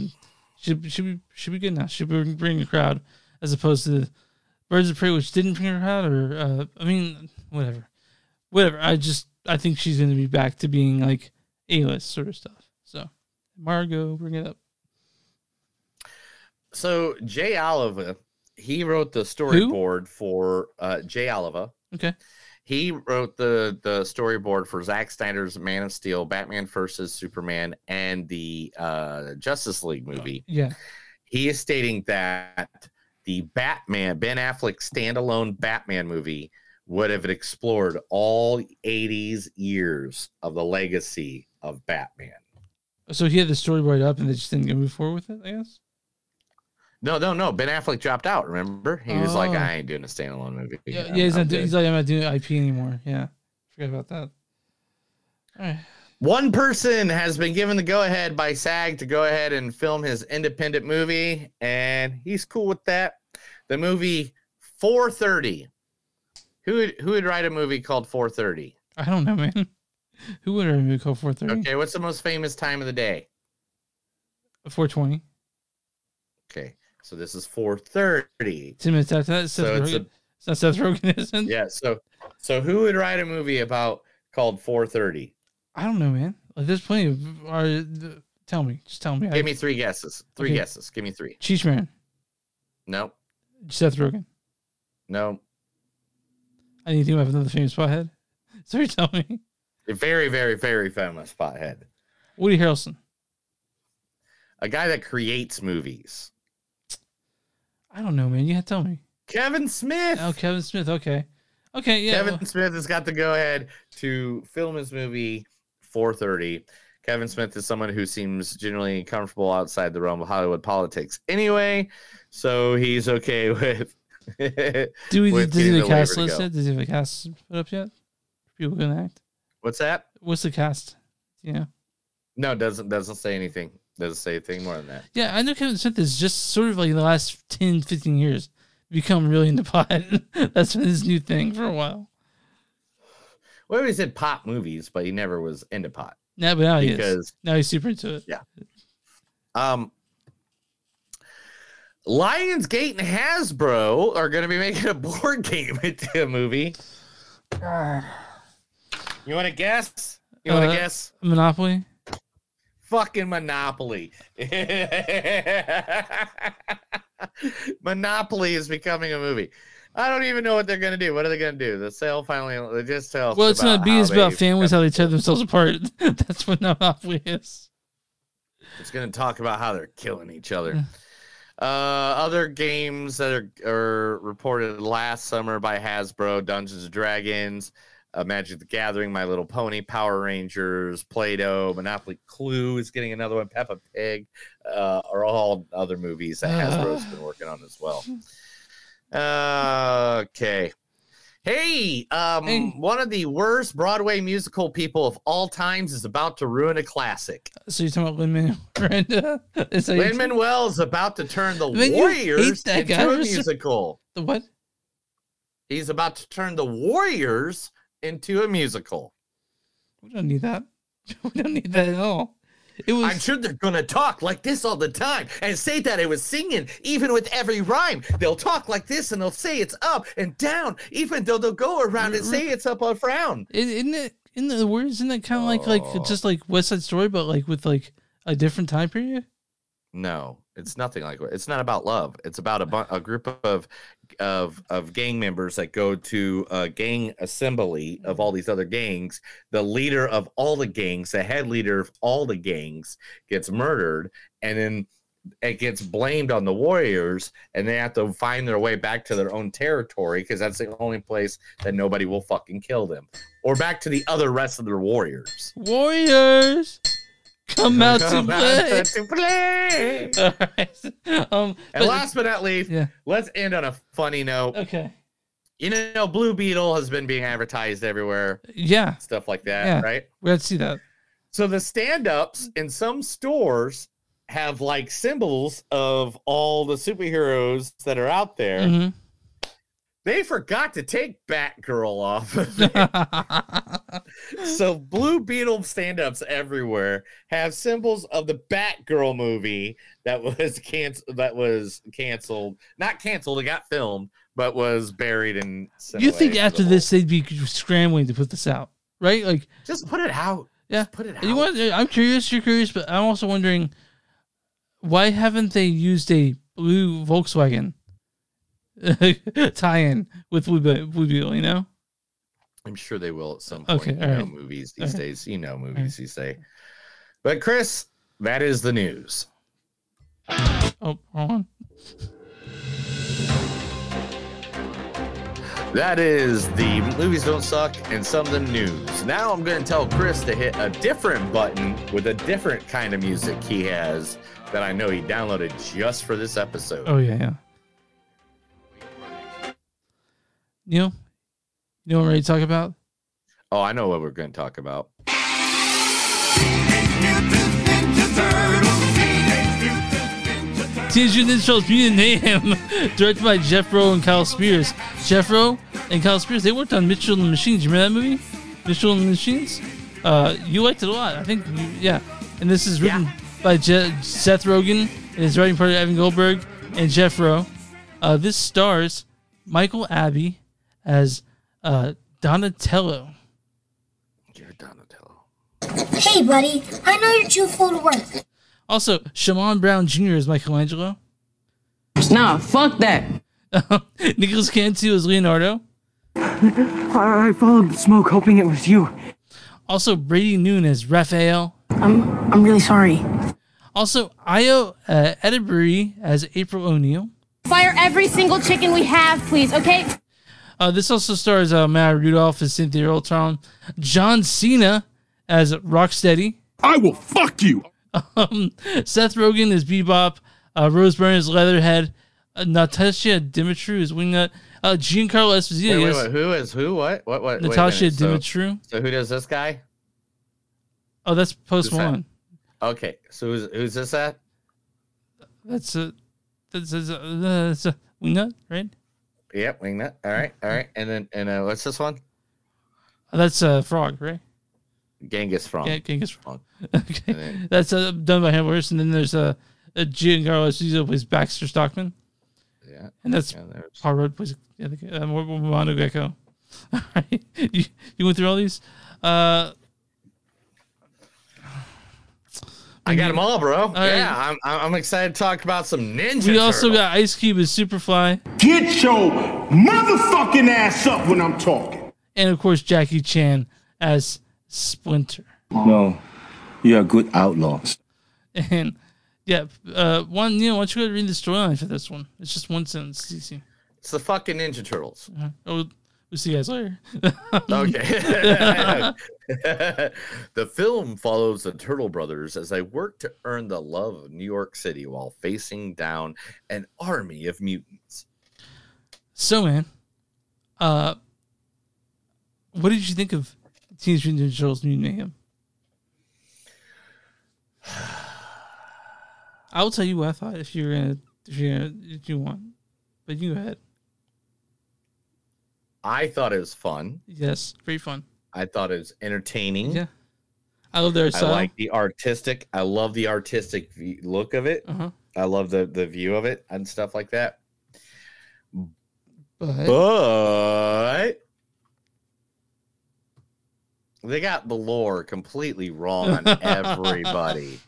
should should be should be good now. Should bring, bring a crowd as opposed to Birds of Prey, which didn't bring a crowd. Or uh, I mean, whatever, whatever. I just I think she's going to be back to being like a list sort of stuff. So Margot, bring it up. So Jay Oliva, he wrote the storyboard for uh, Jay Oliva. Okay. he wrote the the storyboard for Zack Snyder's Man of Steel, Batman versus Superman, and the uh, Justice League movie. Yeah. He is stating that the Batman Ben Affleck standalone Batman movie would have explored all 80s years of the legacy of Batman. So he had the storyboard up and they just didn't move forward with it, I guess? No, no, no. Ben Affleck dropped out. Remember, he was like, Oh. "I ain't doing a standalone movie." Yeah, I'm- yeah he's, not, do- he's like, I'm not doing IP anymore. Yeah. Forget about that. All right. One person has been given the go ahead by SAG to go ahead and film his independent movie, and he's cool with that. The movie 430. Who would who would write a movie called 430? I don't know, man. Who would have moved code 430? Okay, what's the most famous time of the day? 420. Okay, so this is 430. Ten minutes after that, Seth So it's Rogen. It's not Seth Rogen, isn't? Yeah, so so who would write a movie about called 430? I don't know, man. Like, there's plenty of. Are, tell me. Just tell me. Give me three guesses. Three Okay. guesses. Give me three. Cheech Man. No, Seth Rogen. no. I need to think of another famous spothead. Sorry, tell me. A very, very, very famous spothead. Woody Harrelson. A guy that creates movies. I don't know, man. You have to tell me. Kevin Smith. Oh, Kevin Smith. Okay. Okay, yeah. Kevin well- Smith has got to go ahead to film his movie 430. Kevin Smith is someone who seems generally comfortable outside the realm of Hollywood politics anyway, so he's okay with. Do we, with does he have a the cast waiver to go. listed? Does he have a cast put up yet? People gonna act? What's that? What's the cast? Yeah. No, doesn't doesn't say anything. Doesn't say anything more than that. Yeah, I know Kevin Smith is just sort of like the last 10, 15 years become really into pot. That's been his new thing for a while. Well, he said pop movies, but he never was into pot. Yeah, but now he is. Now he's super into it. Yeah. Um, Lionsgate and Hasbro are going to be making a board game into a movie. You want to guess? You want to Uh, guess? Monopoly. Fucking Monopoly. Monopoly is becoming a movie. I don't even know what they're going to do. What are they going to do? The sale finally, they just tell. Well, it's not about be how it's about families how they tear themselves apart. That's what Monopoly is. It's going to talk about how they're killing each other. Uh, other games that are, are reported last summer by Hasbro: Dungeons and Dragons, uh, Magic the Gathering, My Little Pony, Power Rangers, Play-Doh, Monopoly Clue is getting another one. Peppa Pig uh, are all other movies that Hasbro's been working on as well. Uh, okay. Hey, um, one of the worst Broadway musical people of all times is about to ruin a classic. So you're talking about Lin Manuel Miranda? Lin Manuel is about to turn the Warriors into guy a musical. The what? He's about to turn the Warriors into a musical. We don't need that. We don't need that at all. It was. I'm sure they're gonna talk like this all the time and say that it was singing, even with every rhyme. They'll talk like this and they'll say it's up and down, even though they'll go around and say it's up or frown. Isn't it? In the words, isn't it kind of like like oh. just like West Side Story, but like with like a different time period? No, it's nothing like it's not about love. It's about a, bu- a group of of of gang members that go to a gang assembly of all these other gangs. The leader of all the gangs, the head leader of all the gangs, gets murdered, and then it gets blamed on the warriors, and they have to find their way back to their own territory because that's the only place that nobody will fucking kill them, or back to the other rest of their warriors. Warriors, come out to Come out play. to play. All right. Um, And but- last but not least, let's end on a funny note. Okay. You know, Blue Beetle has been being advertised everywhere. Yeah. Stuff like that, yeah, right? We had to see that. So the stand-ups in some stores have like symbols of all the superheroes that are out there. Mhm. They forgot to take Batgirl off. of so Blue Beetle stand-ups everywhere have symbols of the Batgirl movie that was canceled. That was canceled, not canceled. It got filmed, but was buried in. You think after this they'd be scrambling to put this out, right? Like, just put it out. Yeah, put it You want? I'm curious. You're curious, but I'm also wondering why haven't they used a blue Volkswagen tie-in with Blue, Blue Beetle? You know? I'm sure they will at some point. Okay, you know right. movies All these right. days. You know movies these days. But Chris, that is the news. Oh, hold on. That is the movies don't suck and some of the news. Now I'm going to tell Chris to hit a different button with a different kind of music he has that I know he downloaded just for this episode. Oh yeah yeah, yeah. Neil, you know what I'm ready to talk about? Oh, I know what we're going to talk about. Teenage Mutant Ninja Turtles Mutant Mayhem, directed by Jeff Rowe and Kyle Spears. Jeff Rowe and Kyle Spears, they worked on Mitchell and the Machines. You remember that movie? Mitchell and the Machines? Uh, you liked it a lot. I think, you, yeah. And this is written by Je- Seth Rogen and his writing partner Evan Goldberg and Jeff Rowe. Uh, this stars Micah Abbey as uh, Donatello. Hey, buddy, I know you're too full to work. Also, Shamon Brown Jr. is Michelangelo. Nah, fuck that. Nicholas Cantu is Leonardo. I, I followed the smoke hoping it was you. Also, Brady Noon is Raphael. I'm I'm really sorry. Also, Ayo uh, Edebiri as April O'Neil. Fire every single chicken we have, please, okay? Uh, this also stars uh, Matt Rudolph as Cynthia Earltron, John Cena as Rocksteady. I will fuck you. Um, Seth Rogen is Bebop, uh, Rose Byrne is Leatherhead, uh, Natasha Demetriou is Wingnut, uh, Giancarlo Esposito. Wait, wait, wait, who is who? What? What? What? wait a Natasha minute, so- So, who does this guy? Oh, that's Post Who's that? Okay, so who's, who's this at? That's a that's a, that's a Wingnut, right? Yep, Wingnut. All right, all right. And then, and uh, what's this one? Uh, that's a Frog, right? Genghis Frog. Yeah, Genghis Frog. Okay, then- that's uh, done by Hamburgers, and then there's a, a Giancarlo Esposito plays Baxter Stockman. Yeah, and that's yeah, Paul Rudd plays yeah, the, uh, Mo- Mo- Mondo Gecko. All right, you, you went through all these. Uh, I got them all, bro. right. Yeah, I'm, I'm I'm excited to talk about some Ninja we also Turtles. got Ice Cube as Superfly, Get your motherfucking ass up when I'm talking. and of course Jackie Chan as Splinter. No, you're good outlaws. And yeah, uh, one you know, why don't you go read the storyline for this one? It's just one sentence. It's easy. It's the fucking Ninja Turtles. Uh, oh, we'll see you guys later. Okay. the film follows the Turtle Brothers as they work to earn the love of New York City while facing down an army of mutants. So man, uh, what did you think of Teenage Mutant Ninja Turtles: Mutant Mayhem? I will tell you what I thought if you're gonna if you're gonna, if you want, but you go ahead. I thought it was fun. Yes, very fun. I thought it was entertaining. Yeah, I love their I like the artistic. I love the artistic look of it. Uh-huh. I love the the view of it and stuff like that. But But they got the lore completely wrong on everybody.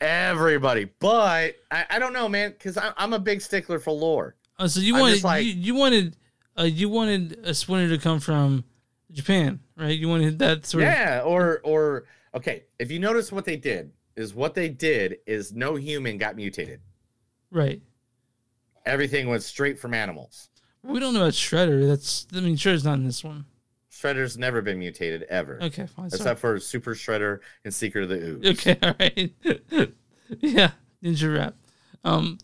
everybody. But I, I don't know, man, because I'm a big stickler for lore. Oh, so you I'm wanted like- you, you wanted uh, you wanted a Splinter to come from Japan, right? You wanted that sort of Yeah, or or okay. If you notice what they did is what they did is no human got mutated. right. Everything was straight from animals. We don't know about Shredder. That's I mean Shredder's not in this one. Shredder's never been mutated ever. Okay, fine. sorry. Except for Super Shredder and Secret of the Ooze. Okay, all right. yeah, ninja rap. Um,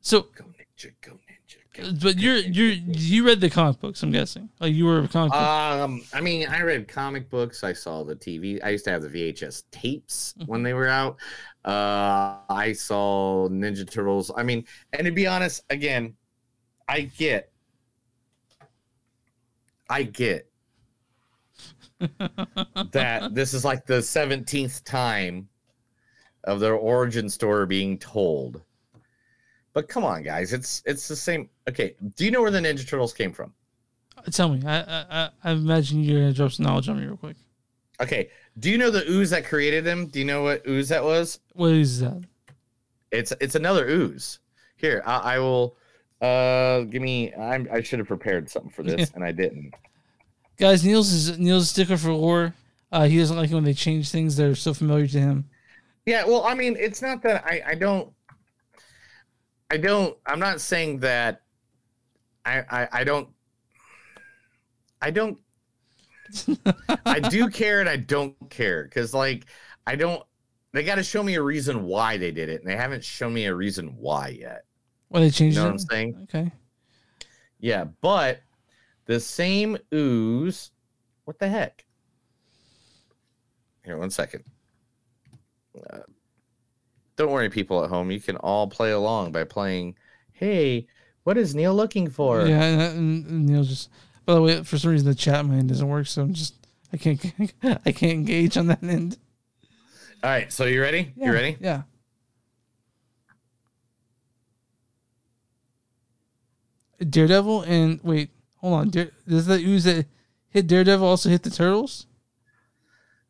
so but you're you're you read the comic books. I'm guessing. Like you were a comic book. Um, I mean, I read comic books. I saw the TV. I used to have the VHS tapes Mm-hmm. when they were out. Uh, I saw Ninja Turtles. I mean, and to be honest, again, I get, I get that this is like the seventeenth time of their origin story being told. But come on, guys, it's it's the same. Okay, do you know where the Ninja Turtles came from? Tell me. I I I- I imagine you're gonna drop some knowledge on me real quick. Okay. Do you know the ooze that created them? Do you know what ooze that was? What is that? It's it's another ooze. Here, I, I will. Uh, give me. I'm, I should have prepared something for this, and I didn't. Guys, Neil's is Neil's sticker for lore. Uh, he doesn't like it when they change things that are so familiar to him. Yeah, well, I mean, it's not that I, I don't, I don't, I'm not saying that I, I, I don't, I don't, I do care and I don't care because, like, I don't, they got to show me a reason why they did it, and they haven't shown me a reason why yet. Well, they changed You know it. what I'm saying? Okay. Yeah, but the same ooze, what the heck? Here, one second. Uh, don't worry, people at home. You can all play along by playing. Hey, what is Neil looking for? Yeah, and, and, and Neil just. By the way, for some reason the chat mine doesn't work, so I'm just I can't I can't engage on that end. All right, so you ready? Yeah, You ready? Yeah. Daredevil and wait, hold on. Dare, does the ooze that hit Daredevil also hit the turtles?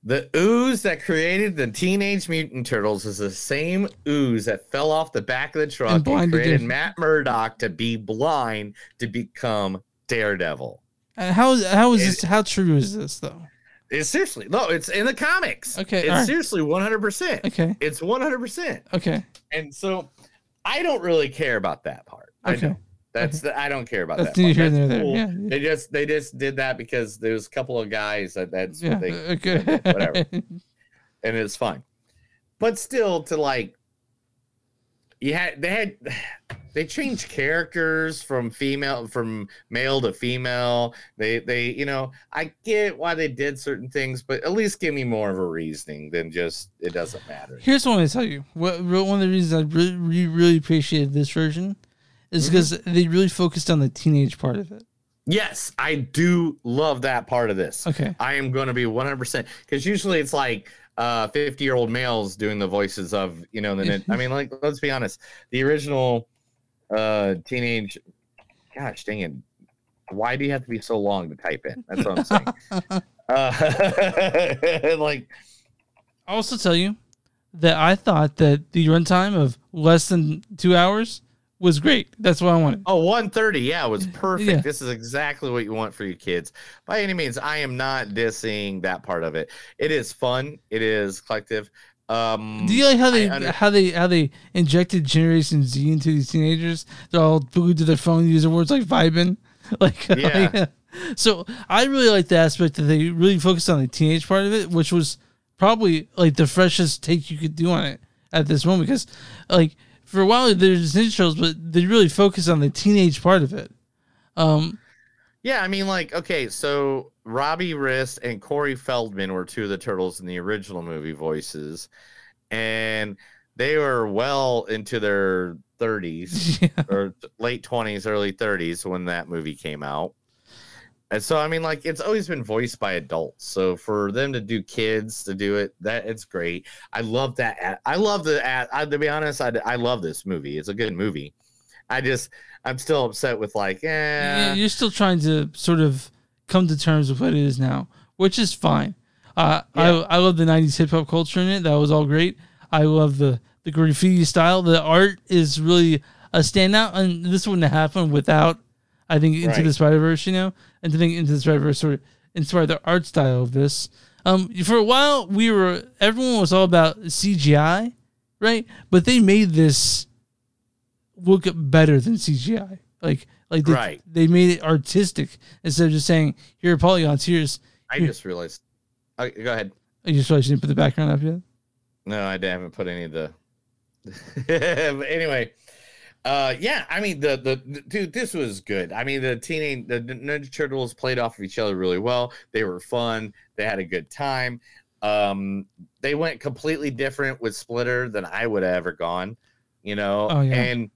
The ooze that created the Teenage Mutant Turtles is the same ooze that fell off the back of the truck and, blinded created him. Matt Murdock to be blind to become Daredevil. And how how is this? How true is this though? It's seriously no, it's in the comics. Okay, it's right. seriously one hundred percent. Okay. it's one hundred percent. Okay. And so, I don't really care about that part. I Okay. That's the I don't care about That's that. neither That's nor there, cool. yeah. They just they just did that because there was a couple of guys that that's Yeah. what they uh, Okay. whatever, and it's fine. But still, to like, you had they had they changed characters from female from male to female. They they you know I get why they did certain things, but at least give me more of a reasoning than just it doesn't matter. Here's what I'm tell you. What one of the reasons I really, really appreciated this version is Mm-hmm. because they really focused on the teenage part of it. Yes, I do love that part of this. Okay. I am going to be 100% because usually it's like uh 50 year old males doing the voices of, you know, the I mean, like, let's be honest, the original uh teenage, gosh dang it, why do you have to be so long to type in? That's what I'm saying. uh, like, I'll also tell you that I thought that the runtime of less than two hours was great. That's what I wanted. Oh, 130. Yeah, it was perfect. Yeah. This is exactly what you want for your kids. By any means, I am not dissing that part of it. It is fun. It is collective. Um, Do you like how they under- how they how they injected Generation Z into these teenagers? They're all glued to their phone using words like vibing. Like Yeah. like, so I really like the aspect that they really focused on the teenage part of it, which was probably like the freshest take you could do on it at this moment because like for a while there's Ninja Turtles, but they really focus on the teenage part of it. Um Yeah, I mean, like, okay, so Robbie Rist and Corey Feldman were two of the turtles in the original movie voices, and they were well into their 30s or late 20s, early 30s when that movie came out. And so, I mean, like, it's always been voiced by adults. So for them to do kids to do it, that it's great. I love that. ad- I love the. ad- I, to be honest, I, I love this movie. It's a good movie. I just, I'm still upset with like, eh. Yeah, you're still trying to sort of come to terms with what it is now, which is fine. Uh, I I love the '90s hip hop culture in it. That was all great. I love the the graffiti style. The art is really a standout, and this wouldn't have happened without I think Into the Right. Spider Verse. You know, and to think Into this Verse sort of inspired the art style of this. Um, for a while, we were everyone was all about CGI, right? But they made this look better than CGI. Like like they, Right. they made it artistic instead of just saying here are polygons. Here's I here- just realized. Go ahead. I just realized you didn't put the background up yet. No, I haven't put any of the. anyway, uh, yeah, I mean the, the the dude, this was good. I mean the teenage the Ninja Turtles played off of each other really well. They were fun. They had a good time. Um, they went completely different with Splinter than I would have ever gone. You know, Oh, yeah. and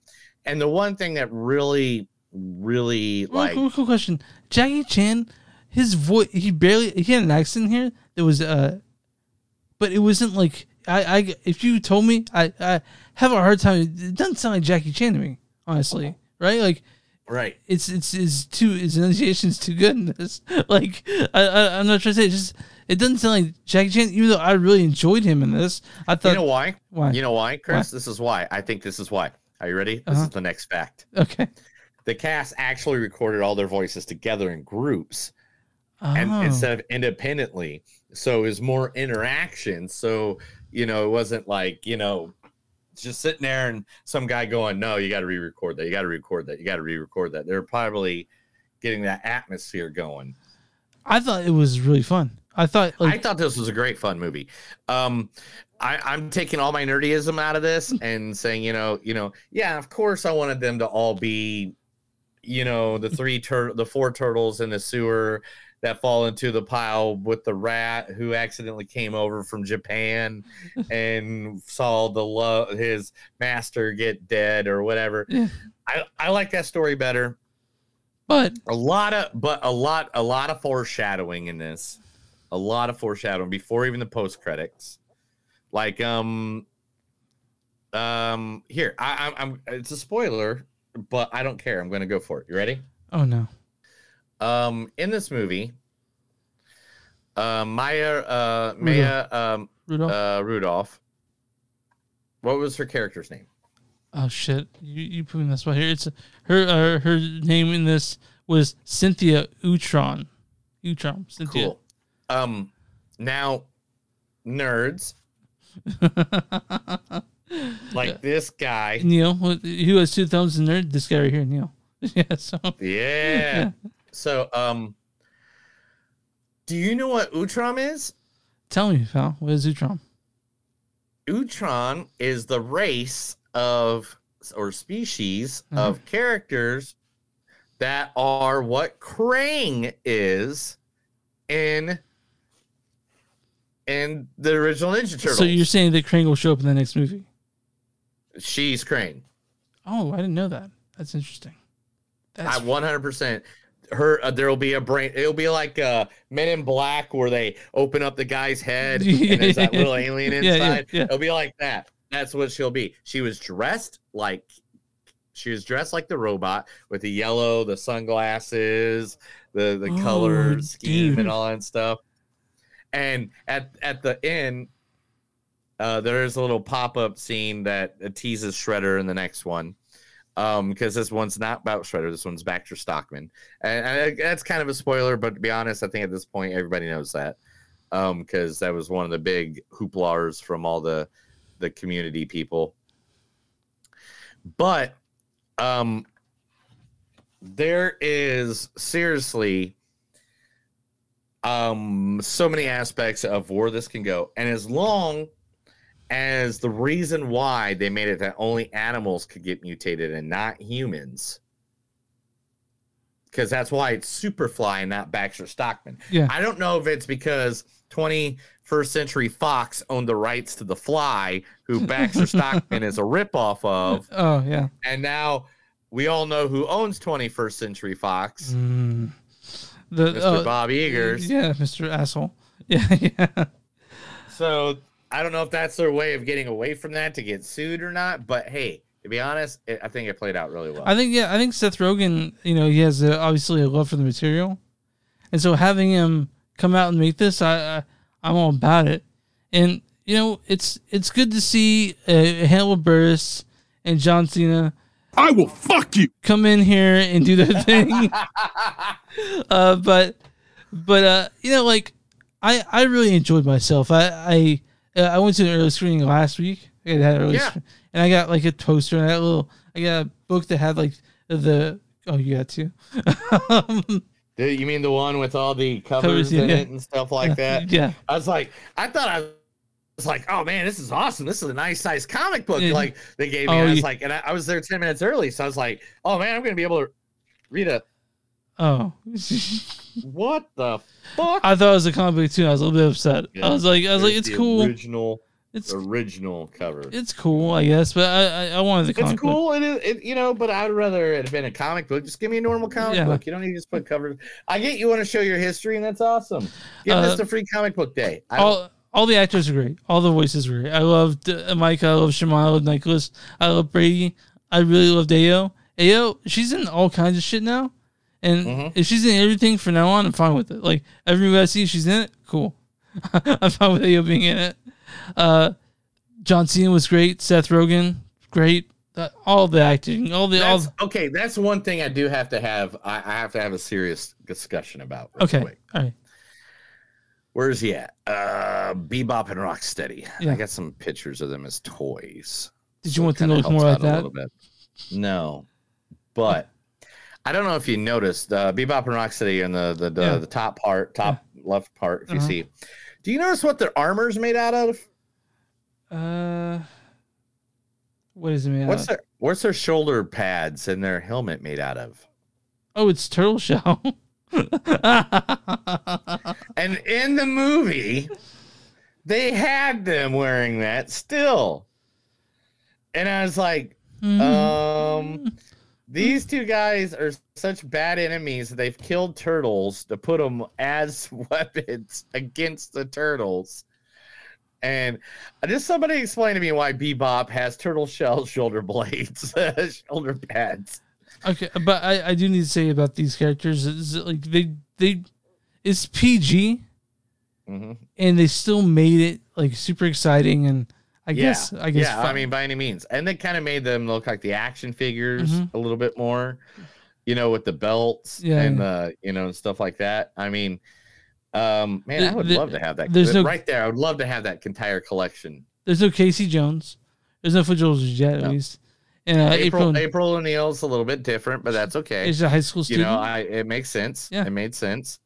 and the one thing that really, really Real like cool, cool question. Jackie Chan, his voice, he barely he had an accent here that was uh, but it wasn't like I I if you told me I I have a hard time. It doesn't sound like Jackie Chan to me, honestly. Right? Like right. it's it's is too his enunciation's too good in this. Like I, I I'm not trying to say it just it doesn't sound like Jackie Chan. Even though I really enjoyed him in this, I thought you know why? Why? You know why, Chris? Why? This is why. I think this is why. Are you ready? This Uh-huh. is the next fact. Okay. The cast actually recorded all their voices together in groups and Oh. instead of independently. So was more interaction. So, you know, it wasn't like, you know, just sitting there and some guy going, No, you got to re record that. You got to record that. You got to re record that. They're probably getting that atmosphere going. I thought it was really fun. I thought like I thought this was a great fun movie. Um, I, I'm taking all my nerdyism out of this and saying, you know, you know, yeah, of course I wanted them to all be, you know, the three tur- the four turtles in the sewer that fall into the pile with the rat who accidentally came over from Japan and saw the love his master get dead or whatever. Yeah. I, I like that story better. But a lot of but a lot a lot of foreshadowing in this. A lot of foreshadowing before even the post credits. Like um um here, I, I'm I'm it's a spoiler, but I don't care. I'm gonna go for it. You ready? oh no. Um in this movie, uh Maya uh Maya um Rudolph? uh Rudolph. What was her character's name? Oh shit! You you put me this spot here. It's her uh, her name in this was Cynthia Utrom. Utrom. Cynthia. Cool. Um now nerds like this guy. Neil, who has two thumbs in nerd. This guy right here, Neil. yeah. So Yeah. So, um, do you know what Utrom is? Tell me, pal. What is Utrom? Utrom is the race of or species Uh-huh. of characters that are what Krang is in in the original Ninja Turtles. So you're saying that Krang will show up in the next movie? She's Krang. Oh, I didn't know that. That's interesting. I 100% her uh, there'll be a brain it'll be like uh men in black where they open up the guy's head and there's that little alien inside yeah, yeah. it'll be like that. That's what she'll be. She was dressed like she was dressed like the robot with the yellow the sunglasses the the Oh, color scheme dude. and all that stuff. And at at the end uh there's a little pop-up scene that teases shredder in the next one um because this one's not about shredder this one's baxter stockman. And, and that's kind of a spoiler but to be honest i think at this point everybody knows that. Um because that was one of the big hooplas from all the the community people. But um there is seriously um so many aspects of where this can go. And as long as the reason why they made it that only animals could get mutated and not humans because that's why it's superfly and not baxter stockman Yeah. i don't know if it's because 21st century fox owned the rights to the fly who baxter stockman is a ripoff of Oh yeah. and now we all know who owns 21st century fox Mm. The Mr. oh, Bob Iger's. Yeah, Mr. Asshole. Yeah, yeah. So I don't know if that's their way of getting away from that to get sued or not. But hey, to be honest, it, I think it played out really well. I think yeah, I think Seth Rogen, you know, he has a, obviously a love for the material, and so having him come out and make this, I, I I'm all about it. And you know, it's it's good to see uh, Hannibal Buress and John Cena. I will fuck you. Come in here and do their thing. uh, but but uh, you know, like I I really enjoyed myself. I I uh, I went to an early screening last week. It had early Yeah. screen- and I got like a poster and that little. I got a book that had like the. Oh, you got two. um, you mean the one with all the covers, Covers, in yeah. it and stuff like that? Yeah. I was like, I thought I was like, oh man, this is awesome. This is a nice size comic book. Yeah. Like they gave me. Oh, I was yeah. like, and I, I was there 10 minutes early. So I was like, oh man, I'm going to be able to read a. oh, What the fuck? I thought it was a comic book too. I was a little bit upset. I was like, I was like, it's cool. Original. It's original cover. It's cool, I guess, but I I, I wanted the It's comic book. cool. It is, it, you know, but I'd rather it have been a comic book. Just give me a normal comic Yeah. book. You don't need to just put covers. I get you want to show your history, and that's awesome. Give Uh, this the free comic book day. I All all the actors are great. All the voices were great. I loved uh, Mike. I love Shema. I love Nicholas. I love Brady. I really loved Ayo. Ayo, she's in all kinds of shit now, and Mm-hmm. if she's in everything from now on, I'm fine with it. Like every movie I see, she's in it. Cool. I'm fine with Ayo being in it. Uh, John Cena was great. Seth Rogen, great. That, all the acting, all the all. That's, okay, that's one thing I do have to have. I, I have to have a serious discussion about. real Okay, quick. all right. Where's he at? Uh, Bebop and Rocksteady. Yeah. I got some pictures of them as toys. Did you it want them to look more like that? little bit. No, but I don't know if you noticed uh, Bebop and Rocksteady in the the the, Yeah. the top part, top left part. If you Uh-huh. see, do you notice what their armor's made out of? Uh, what is it made out What's of? their what's their shoulder pads and their helmet made out of? Oh, it's turtle shell. And in the movie, they had them wearing that still. And I was like, um, these two guys are such bad enemies they've killed turtles to put them as weapons against the turtles. And just somebody explain to me why Bebop has turtle shell shoulder blades, shoulder pads. Okay, but I, I do need to say about these characters is like they they it's PG Mhm. and they still made it like super exciting and I guess I guess yeah, I mean by any means, and they kind of made them look like the action figures Mhm. a little bit more, you know, with the belts Yeah, and yeah. the you know and stuff like that. I mean, um, man, The- I would the- love to have that. there's no- right there. I would love to have that entire collection. there's no Casey Jones, there's no Fools yet at No. least, and uh, April April, April O'Neil's a little bit different, but that's okay. is a high school student. you know, I it makes sense. Yeah. it made sense.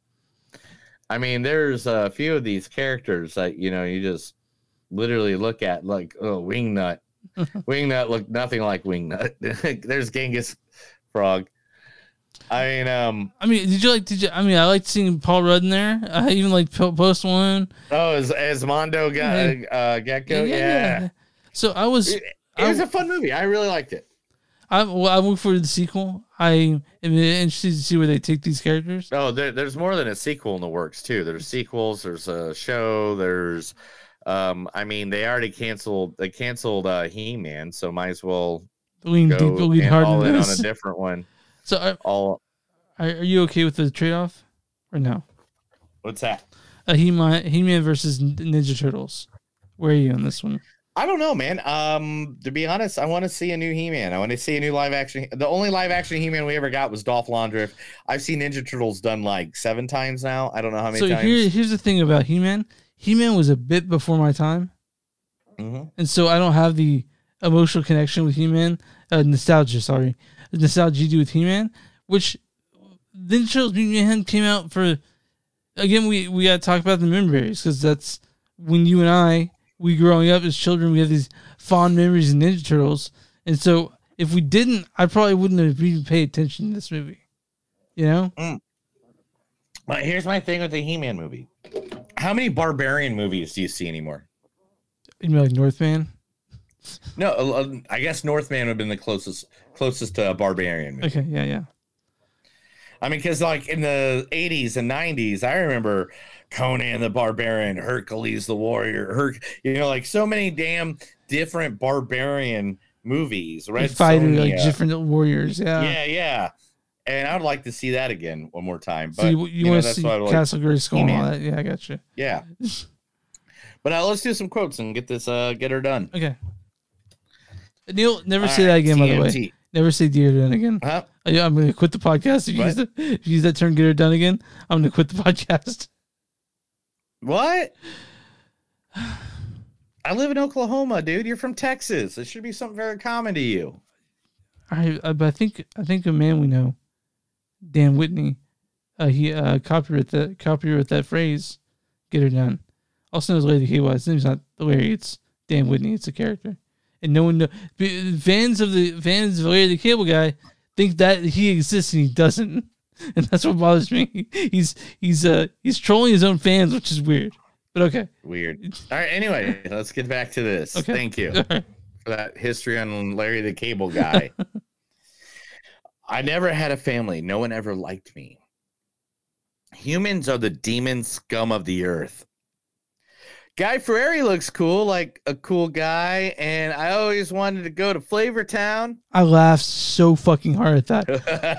I mean, there's a few of these characters that you know you just literally look at like oh Wingnut. Wingnut looked nothing like Wingnut. there's Genghis Frog. I mean, um, I mean, did you like? Did you? I mean, I liked seeing Paul Rudd in there. I even like Post Malone. oh, as as Mondo Ga- uh, Gecko, yeah. So I was. It, it was a fun movie. I really liked it. I well, I look forward to the sequel. I am interested to see where they take these characters. Oh, there, there's more than a sequel in the works too. There's sequels. There's a show. There's, um, I mean, they already canceled. They canceled uh, He Man, so might as well Lean go deep, lean hard all in on a different one. So are, All are, you okay with the trade off or no? what's that? A He Man He Man versus Ninja Turtles. Where are you on this one? I don't know, man. Um, to be honest, I want to see a new He-Man. I want to see a new live action. The only live action He-Man we ever got was Dolph Lundgren. I've seen Ninja Turtles done like seven times now. I don't know how many So times. here, here's the thing about He Man. He Man was a bit before my time, Mhm. and so I don't have the emotional connection with He Man. Uh, nostalgia, sorry, nostalgia you do with He Man. Which Ninja Turtles Mutant Mayhem came out for. Again, we we got to talk about the memories because that's when you and I we growing up as children we have these fond memories of Ninja Turtles, and so if we didn't, I probably wouldn't have even paid attention to this movie. You know. But here's my thing with the He-Man movie. How many barbarian movies do you see anymore? You mean like Northman? No, uh, I guess Northman would have been the closest closest to a barbarian movie. Okay, yeah, yeah. I mean, because like in the 80s and 90s, I remember Conan the Barbarian, Hercules the Warrior, Her- you know, like so many damn different barbarian movies, right? fight like different warriors. Yeah. yeah, yeah. And I'd like to see that again one more time. But So you, you, know, want to see I like Castle Grayskull and all that? Yeah, I got you. Yeah. but uh, let's do some quotes and get this uh get her done. Okay. Neil, never All say that right, again. By the way, never say "dear done" again. Huh? Uh, yeah, I'm going to quit the podcast. If you, use the, if you use that term "get her done" again, I'm going to quit the podcast. What? I live in Oklahoma, dude. You're from Texas. It should be something very common to you. I, I, but I think I think a man we know, Dan Whitney, uh, he uh, copyright that that phrase, "get her done." Also knows the Cable His name's not Larry. It's Dan Whitney. It's a character, and no one knows. Fans of the fans of Larry the Cable Guy think that he exists and he doesn't, and that's what bothers me. He's he's uh he's trolling his own fans, which is weird. But okay, Weird. All right. Anyway, let's get back to this. Okay. Thank you right. for that history on Larry the Cable Guy. I never had a family. No one ever liked me. Humans are the demon scum of the earth. Guy Fieri looks cool, like a cool guy, and I always wanted to go to Flavor Town. I laughed so fucking hard at that.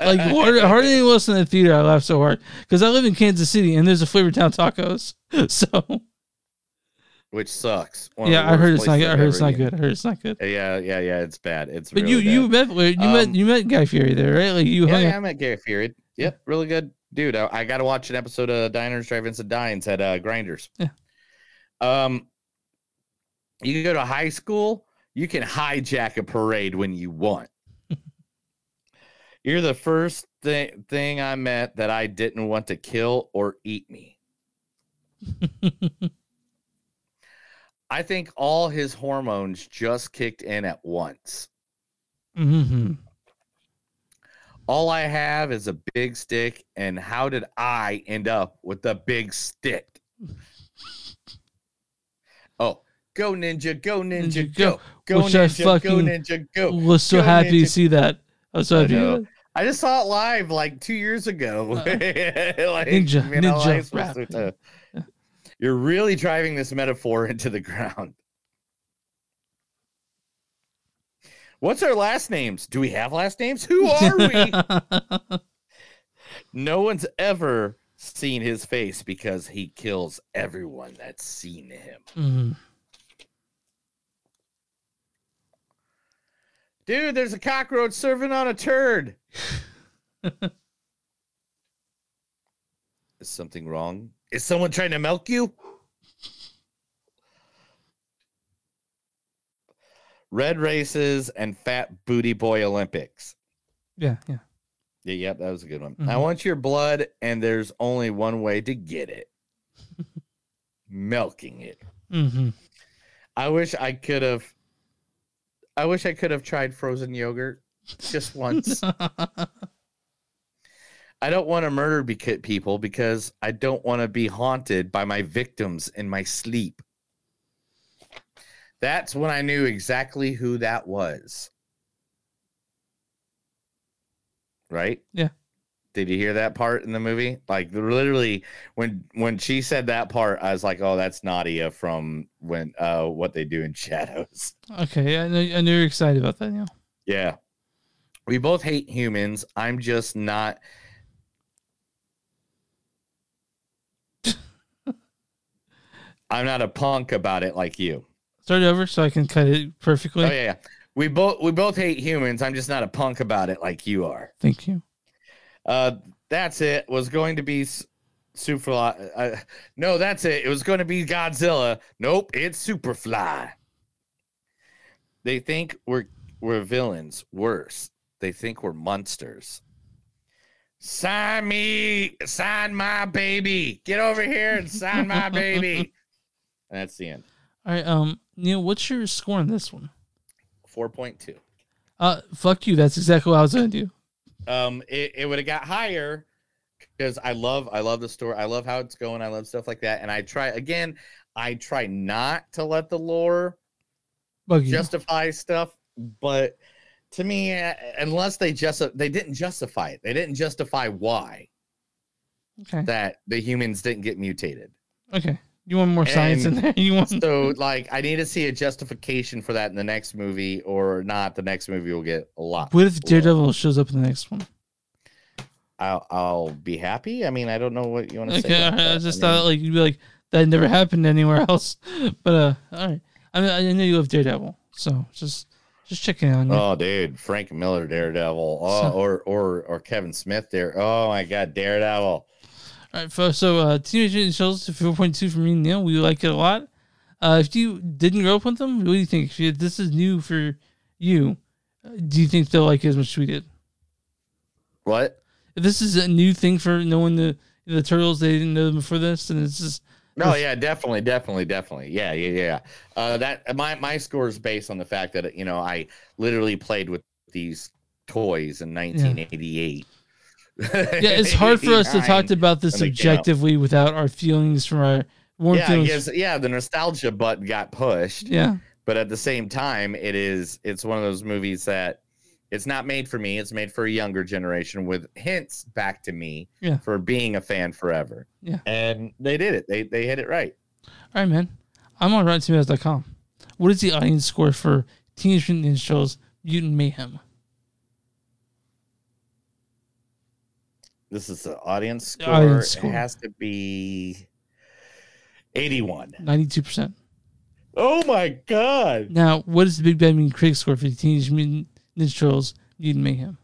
like harder, harder than anyone else in the theater. I laughed so hard because I live in Kansas City and there's a Flavor Town Tacos. So which sucks. One Yeah, I heard it's not. good. I heard it's not good. I heard it's not good. Yeah, yeah, yeah. It's bad. It's But really you you met you Um, met you met Guy Fieri there, right? Like you yeah, hung yeah. I'm at Gary Fury. Yep, really good dude. I, I got to watch an episode of Diners, Drive-ins, and Dives at uh, Grinders. Yeah. Um, you can go to high school. You can hijack a parade when you want. You're the first thing thing I met that I didn't want to kill or eat me. I think all his hormones just kicked in at once. hmm All I have is a big stick, and how did I end up with the big stick? Oh, go ninja, go ninja, go, go Which I ninja, go fucking ninja, go. was so go happy to see that. I was so happy. to know. see that. I just saw it live like two years ago. like, Ninja, ninja rap. You're really driving this metaphor into the ground. What's our last names? Do we have last names? Who are we? no one's ever seen his face because he kills everyone that's seen him. Mhm. Dude, there's a cockroach serving on a turd. Is something wrong? Is someone trying to milk you? Red races and fat booty boy Olympics. Yeah, yeah. Yeah, yep, that was a good one. Mhm. I want your blood, and there's only one way to get it. Milking it. hmm I wish I could have. I wish I could have tried frozen yogurt just once. I don't want to murder beca- people because I don't want to be haunted by my victims in my sleep. That's when I knew exactly who that was. Right? Yeah. Did you hear that part in the movie? Like literally when when she said that part, I was like, "Oh, that's Nadia from when uh what they do in Shadows." Okay, I know, I know you're excited about that. Yeah. Yeah. We both hate humans. I'm just not. I'm not a punk about it like you. Start over so I can cut it perfectly. Oh yeah, yeah. We both we both hate humans. I'm just not a punk about it like you are. Thank you. Uh, that's it. Was going to be Superfly. Uh, no, that's it. It was going to be Godzilla. Nope, it's Superfly. They think we're we're villains. Worse, they think we're monsters. Sign me, sign my baby. Get over here and sign my baby. And that's the end. All right, um, Neil, what's your score on this one? Four point two. Uh, fuck you. That's exactly what I was gonna do. um it, it would have got higher because i love i love the story i love how it's going i love stuff like that and i try again i try not to let the lore Bug you. justify stuff but to me uh, unless they just they didn't justify it they didn't justify why Okay. that the humans didn't get mutated Okay. You want more science in there? You want so like i need to see a justification for that in the next movie or not the next movie will get a lot What if Daredevil shows up in the next one? I'll, I'll be happy i mean i don't know what you want to say Okay, right, I just I mean- thought like you'd be like that never happened anywhere else. But uh, all right. I mean, I know you love Daredevil, so just just checking on you. Oh, dude, Frank Miller, Daredevil, oh, So- or or or Kevin Smith there. Oh my God, Daredevil. All right, folks, so uh, Teenage Mutant Ninja Turtles, four point two for me, and Neil. We like it a lot. Uh, if you didn't grow up with them, what do you think? If this is new for you, uh, do you think they'll like it as much as we did? What? If this is a new thing for knowing the the turtles, they didn't know them before this, and it's just No, yeah, definitely, definitely, definitely. Yeah, yeah, yeah. Uh, that my my score is based on the fact that you know I literally played with these toys in 1988. yeah, it's hard for us to talk about this when they came out. subjectively without our feelings from our warm yeah, feelings. guess, yeah, the nostalgia button got pushed. Yeah. But at the same time, it is it's one of those movies that it's not made for me. It's made for a younger generation with hints back to me Yeah. for being a fan forever. Yeah. And they did it. They they hit it right. All right, man. I'm on RottenTomatoes.com. What is the audience score for Teenage Mutant Ninja Turtles Mutant Mayhem? This is the audience score. audience score. It has to be 81. 92%. Oh my god! Now, what is the Big Bad Mean critic score for the Teenage Mutant Ninja Turtles Mutant Mayhem?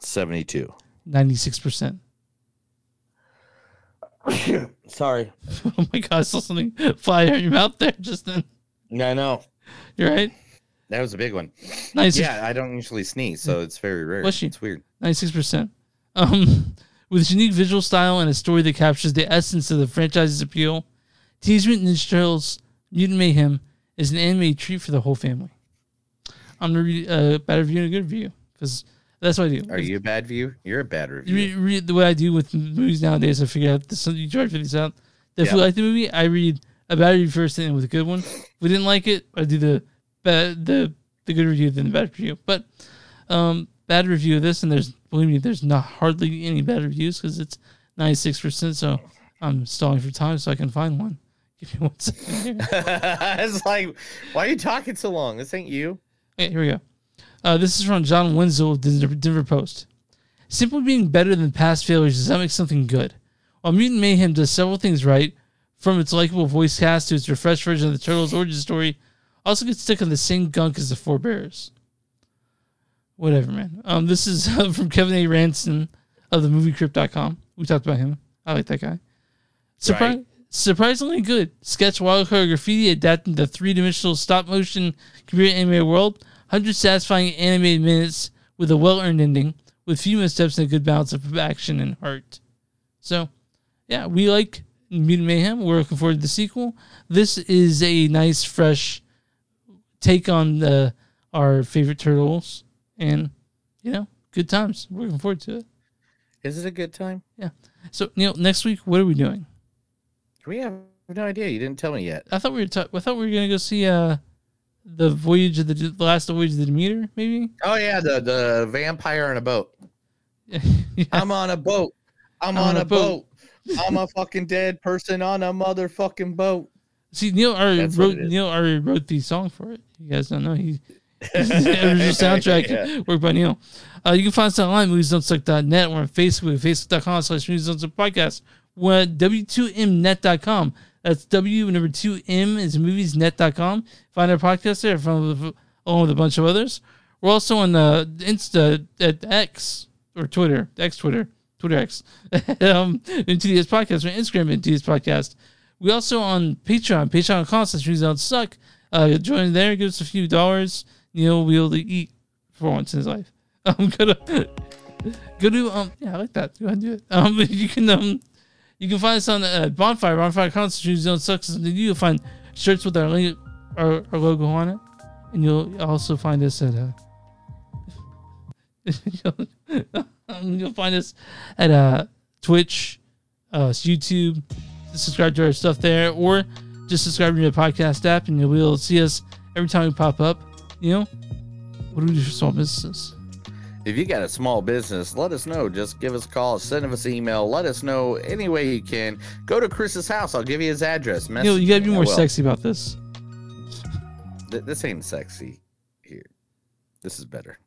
Seventy-two. Ninety-six percent. Sorry. Oh my god! I saw something fly out of your mouth there just then. Yeah, I know. You're right. That was a big one. Nice. Yeah, I don't usually sneeze, so it's very rare. Was she? It's weird. Ninety-six percent. Um, with its unique visual style and a story that captures the essence of the franchise's appeal, Teenage Mutant Ninja Turtles: Mutant Mayhem is an anime treat for the whole family. I'm gonna read a bad review and a good review because that's what I do. Are you a bad view? You're a bad review. read, read the way I do with movies nowadays. I figure out this. You charge for these out. If we Yeah. like the movie, I read a bad review first and with a good one. If we didn't like it, I do the bad, the the good review then the bad review. But um, bad review of this, and there's believe me, there's not hardly any bad reviews because it's ninety six percent. So I'm stalling for time so I can find one. Give me one second it's like, why are you talking so long? This ain't you. Okay, here we go. Uh, this is from John Wenzel of the Denver- Denver Post. Simply being better than past failures does not make something good. While Mutant Mayhem does several things right, from its likable voice cast to its refreshed version of the Turtles' origin story, also gets stuck on the same gunk as the forebears. Whatever, man. Um, this is uh, from Kevin A. Ranson of the MovieCrypt.com. We talked about him. I like that guy. Surpri- Right. Surprisingly good. Sketch wildcard graffiti adapting the three dimensional stop motion computer animated world. 100 satisfying animated minutes with a well earned ending, with few missteps and a good balance of action and heart. So, yeah, we like Mutant Mayhem. We're looking forward to the sequel. This is a nice, fresh take on the our favorite turtles, and you know, good times. We're looking forward to it. Is it a good time? Yeah. So Neil, next week, what are we doing? We have no idea. You didn't tell me yet. I thought we were. Ta- I thought we were gonna go see uh the voyage of the the last voyage of the Demeter, maybe. Oh yeah, the the vampire on a boat. I'm on a boat. I'm, on, a boat. I'm a fucking dead person on a motherfucking boat. See, Neil already That's wrote. Neil already wrote the song for it. You guys don't know he. The original soundtrack Yeah. worked by Neil. Uh, you can find us online, moviesdontsuck.net. We're on Facebook, facebook.com slash movies don't suck podcast. We're at w2mnet.com. That's W number two M is moviesnet.com. Find our podcast there from along with a bunch of others. We're also on uh, Insta at X or Twitter, X Twitter, Twitter X. um, into this podcast. We're on Instagram into this podcast. We also on Patreon, Patreon.com slash movies don't suck. Uh, join there, give us a few dollars. Neil will be able to eat for once in his life. I'm gonna go to um yeah, I like that. Go ahead and do it. Um you can um you can find us on uh, bonfire, bonfire constitutes don't suck something you'll find shirts with our link our, our logo on it. And you'll also find us at uh you'll find us at uh Twitch, uh YouTube, subscribe to our stuff there, or just subscribe to the podcast app and you'll be able to see us every time we pop up. You know? What do we do for small businesses? If you got a small business, let us know. Just give us a call, send us an email, let us know any way you can. Go to Chris's house. I'll give you his address. You know, you gotta be Message. I more will. sexy about this. Th- This ain't sexy here. This is better.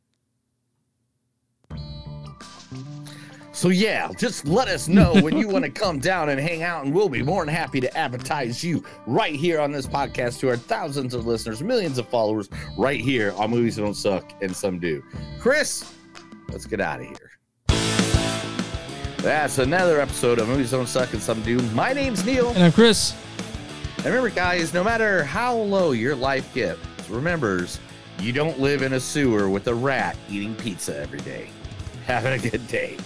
So yeah, just let us know when you want to come down and hang out, and we'll be more than happy to advertise you right here on this podcast to our thousands of listeners, millions of followers, right here on Movies Don't Suck and Some Do. Chris, let's get out of here. That's another episode of Movies Don't Suck and Some Do. My name's Neil. And I'm Chris. And remember, guys, no matter how low your life gets, remembers you don't live in a sewer with a rat eating pizza every day. Have a good day.